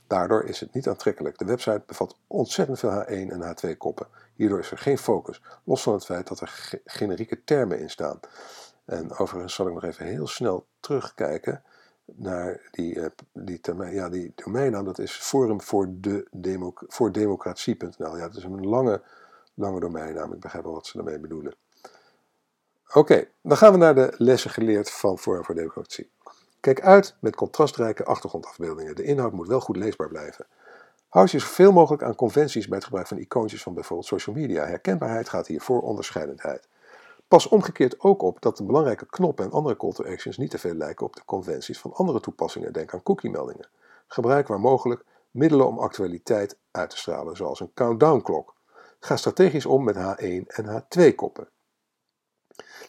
Daardoor is het niet aantrekkelijk. De website bevat ontzettend veel H1 en H2 koppen. Hierdoor is er geen focus, los van het feit dat er generieke termen in staan. En overigens zal ik nog even heel snel terugkijken naar die, uh, die, ja, die domeinnaam, dat is Forum voor, de Democ voor Democratie.nl. Ja, dat is een lange, lange domeinnaam. Ik begrijp wel wat ze daarmee bedoelen. Oké, dan gaan we naar de lessen geleerd van Forum voor Democratie. Kijk uit met contrastrijke achtergrondafbeeldingen. De inhoud moet wel goed leesbaar blijven. Houd je zoveel mogelijk aan conventies bij het gebruik van icoontjes van bijvoorbeeld social media. Herkenbaarheid gaat hier voor onderscheidendheid. Pas omgekeerd ook op dat de belangrijke knoppen en andere call to actions niet te veel lijken op de conventies van andere toepassingen. Denk aan cookie-meldingen. Gebruik waar mogelijk middelen om actualiteit uit te stralen, zoals een countdown-klok. Ga strategisch om met H1 en H2 koppen. Nou,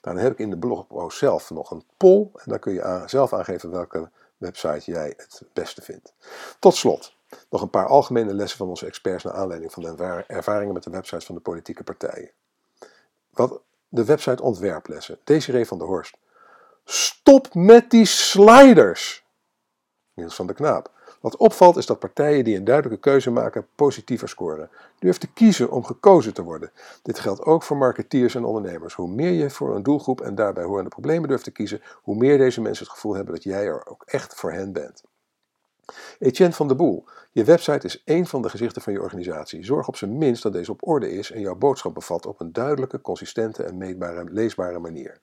dan heb ik in de blogpost zelf nog een poll en dan kun je zelf aangeven welke website jij het beste vindt. Tot slot, nog een paar algemene lessen van onze experts naar aanleiding van de ervaringen met de websites van de politieke partijen. Wat de website ontwerplessen. Desiree van der Horst. Stop met die sliders! Niels van der Knaap. Wat opvalt is dat partijen die een duidelijke keuze maken positiever scoren. Durf te kiezen om gekozen te worden. Dit geldt ook voor marketeers en ondernemers. Hoe meer je voor een doelgroep en daarbij horende problemen durft te kiezen, hoe meer deze mensen het gevoel hebben dat jij er ook echt voor hen bent. Etienne van de Boel, je website is één van de gezichten van je organisatie. Zorg op zijn minst dat deze op orde is en jouw boodschap bevat op een duidelijke, consistente en meetbare, leesbare manier.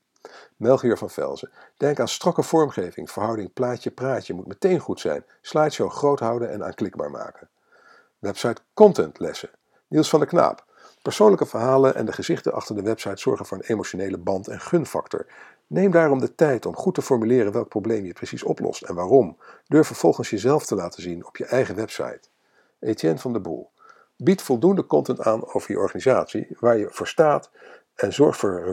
Melchior van Velzen. Denk aan strakke vormgeving, verhouding plaatje-praatje moet meteen goed zijn. Slideshow groot houden en aanklikbaar maken. Website contentlessen. Niels van der Knaap. Persoonlijke verhalen en de gezichten achter de website zorgen voor een emotionele band en gunfactor. Neem daarom de tijd om goed te formuleren welk probleem je precies oplost en waarom. Durf vervolgens jezelf te laten zien op je eigen website. Etienne van der Boel. Bied voldoende content aan over je organisatie, waar je voor staat en zorg voor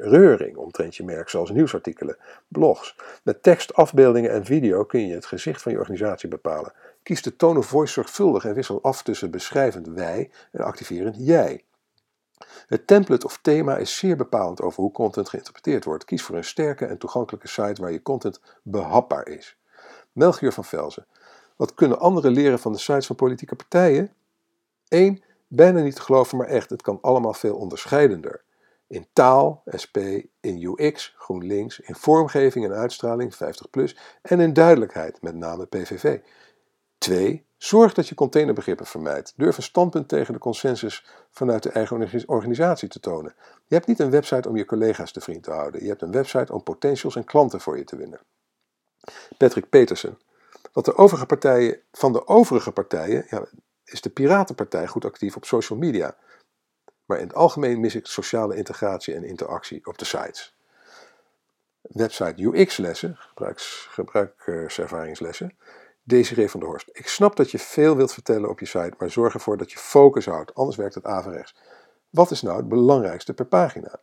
reuring omtrent je merk, zoals nieuwsartikelen, blogs. Met tekst, afbeeldingen en video kun je het gezicht van je organisatie bepalen. Kies de tone of voice zorgvuldig en wissel af tussen beschrijvend wij en activerend jij. Het template of thema is zeer bepalend over hoe content geïnterpreteerd wordt. Kies voor een sterke en toegankelijke site waar je content behapbaar is. Melchior van Velzen. Wat kunnen anderen leren van de sites van politieke partijen? 1. Bijna niet te geloven, maar echt, het kan allemaal veel onderscheidender. In taal, SP, in UX, GroenLinks, in vormgeving en uitstraling, 50PLUS, en in duidelijkheid, met name PVV. 2. Zorg dat je containerbegrippen vermijdt. Durf een standpunt tegen de consensus vanuit de eigen organisatie te tonen. Je hebt niet een website om je collega's te vriend te houden. Je hebt een website om potentials en klanten voor je te winnen. Patrick Petersen. Wat de overige partijen, van de overige partijen ja, is de Piratenpartij goed actief op social media. Maar in het algemeen mis ik sociale integratie en interactie op de sites. Website UX-lessen, gebruikerservaringslessen. Desiree van der Horst. Ik snap dat je veel wilt vertellen op je site, maar zorg ervoor dat je focus houdt, anders werkt het averechts. Wat is nou het belangrijkste per pagina?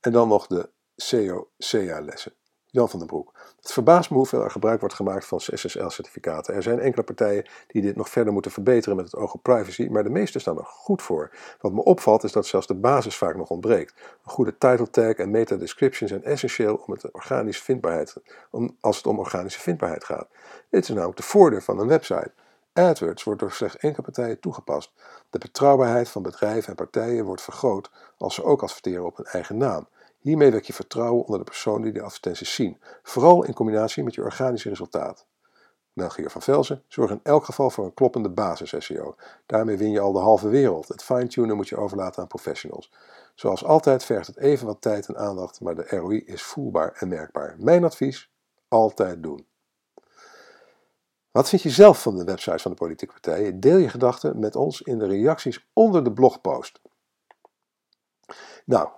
En dan nog de CO-CA-lessen. Jan van den Broek. Het verbaast me hoeveel er gebruik wordt gemaakt van SSL-certificaten. Er zijn enkele partijen die dit nog verder moeten verbeteren met het oog op privacy, maar de meeste staan er goed voor. Wat me opvalt is dat zelfs de basis vaak nog ontbreekt. Een goede title tag en meta description zijn essentieel om het organische vindbaarheid, om, als het om organische vindbaarheid gaat. Dit is namelijk de voordeur van een website. AdWords wordt door slechts enkele partijen toegepast. De betrouwbaarheid van bedrijven en partijen wordt vergroot als ze ook adverteren op hun eigen naam. Hiermee wek je vertrouwen onder de personen die de advertenties zien, vooral in combinatie met je organische resultaat. Melchior van Velzen, zorg in elk geval voor een kloppende basis-SEO. Daarmee win je al de halve wereld. Het fine-tunen moet je overlaten aan professionals. Zoals altijd vergt het even wat tijd en aandacht, maar de ROI is voelbaar en merkbaar. Mijn advies: altijd doen. Wat vind je zelf van de websites van de politieke partijen? Deel je gedachten met ons in de reacties onder de blogpost. Nou,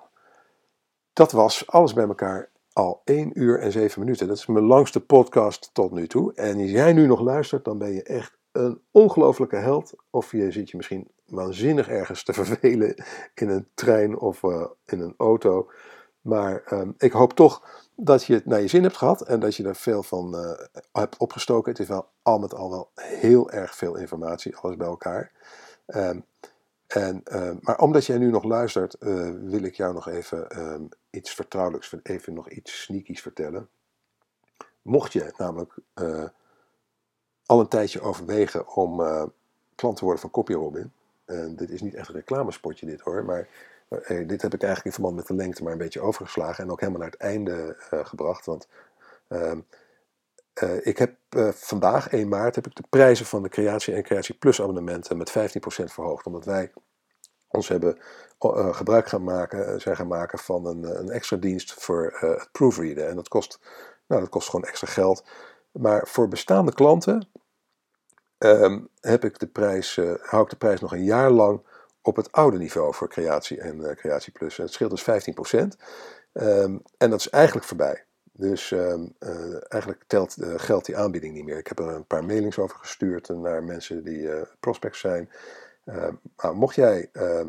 dat was alles bij elkaar al 1 uur en 7 minuten. Dat is mijn langste podcast tot nu toe. En als jij nu nog luistert, dan ben je echt een ongelofelijke held. Of je zit je misschien waanzinnig ergens te vervelen in een trein of uh, in een auto. Maar um, ik hoop toch dat je het naar je zin hebt gehad en dat je er veel van uh, hebt opgestoken. Het is wel al met al wel heel erg veel informatie, alles bij elkaar. Um, en, uh, maar omdat jij nu nog luistert, uh, wil ik jou nog even iets vertrouwelijks, even nog iets sneakies vertellen. Mocht je namelijk uh, al een tijdje overwegen om klant te worden van CopyRobin, en dit is niet echt een reclamespotje dit hoor, maar dit heb ik eigenlijk in verband met de lengte maar een beetje overgeslagen en ook helemaal naar het einde gebracht, want ehm, ik heb vandaag, 1 maart, heb ik de prijzen van de Creatie en Creatie Plus abonnementen met 15% verhoogd. Omdat wij ons hebben uh, gebruik gaan maken, zijn gaan maken van een, een extra dienst voor het proofreaden. En dat kost, nou, dat kost gewoon extra geld. Maar voor bestaande klanten um, heb ik de prijs, hou ik de prijs nog een jaar lang op het oude niveau voor Creatie en Creatie Plus. En het scheelt dus 15%. Um, en dat is eigenlijk voorbij. Dus uh, eigenlijk telt, uh, geldt die aanbieding niet meer. Ik heb er een paar mailings over gestuurd naar mensen die uh, prospects zijn. Maar mocht jij uh,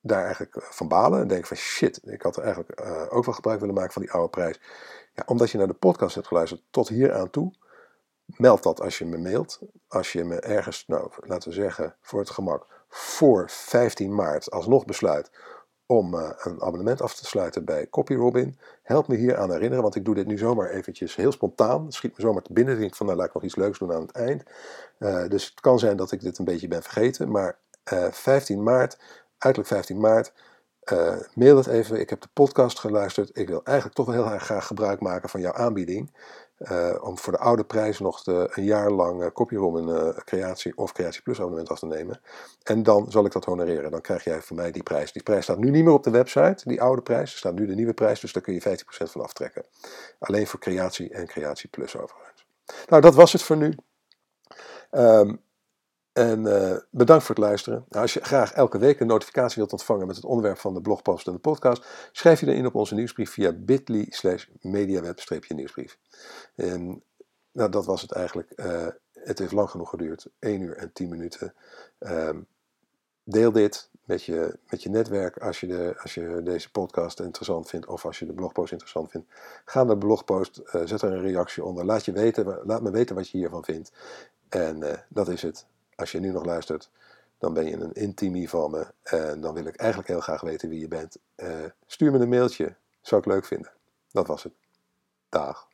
daar eigenlijk van balen en denken van shit, ik had er eigenlijk ook wel gebruik willen maken van die oude prijs. Ja, omdat je naar de podcast hebt geluisterd tot hier aan toe, meld dat als je me mailt. Als je me ergens, nou laten we zeggen voor het gemak, voor 15 maart alsnog besluit om uh, een abonnement af te sluiten bij CopyRobin. Help me hier aan herinneren, want ik doe dit nu zomaar eventjes heel spontaan. Het schiet me zomaar te binnen. ik van, nou laat ik nog iets leuks doen aan het eind. Uh, dus het kan zijn dat ik dit een beetje ben vergeten. Maar 15 maart, uiterlijk 15 maart, mail het even. Ik heb de podcast geluisterd. Ik wil eigenlijk toch wel heel erg graag gebruik maken van jouw aanbieding. Uh, om voor de oude prijs nog de, een jaar lang uh, copyrom een creatie of creatie plus abonnement af te nemen. En dan zal ik dat honoreren. Dan krijg jij van mij die prijs. Die prijs staat nu niet meer op de website, die oude prijs. Er staat nu de nieuwe prijs, dus daar kun je 15% van aftrekken. Alleen voor creatie en creatie plus overigens. Nou, dat was het voor nu. Um, en uh, bedankt voor het luisteren. Nou, als je graag elke week een notificatie wilt ontvangen met het onderwerp van de blogpost en de podcast, schrijf je dan in op onze nieuwsbrief via bit.ly slash mediaweb-nieuwsbrief. En nou, dat was het eigenlijk. Uh, het heeft lang genoeg geduurd, 1 uur en 10 minuten. Um, deel dit met je, met je netwerk als je, de, als je deze podcast interessant vindt of als je de blogpost interessant vindt. Ga naar de blogpost, uh, zet er een reactie onder. Laat, je weten, laat me weten wat je hiervan vindt. En dat is het. Als je nu nog luistert, dan ben je een intimie van me. En dan wil ik eigenlijk heel graag weten wie je bent. Uh, stuur me een mailtje. Zou ik leuk vinden. Dat was het. Dag.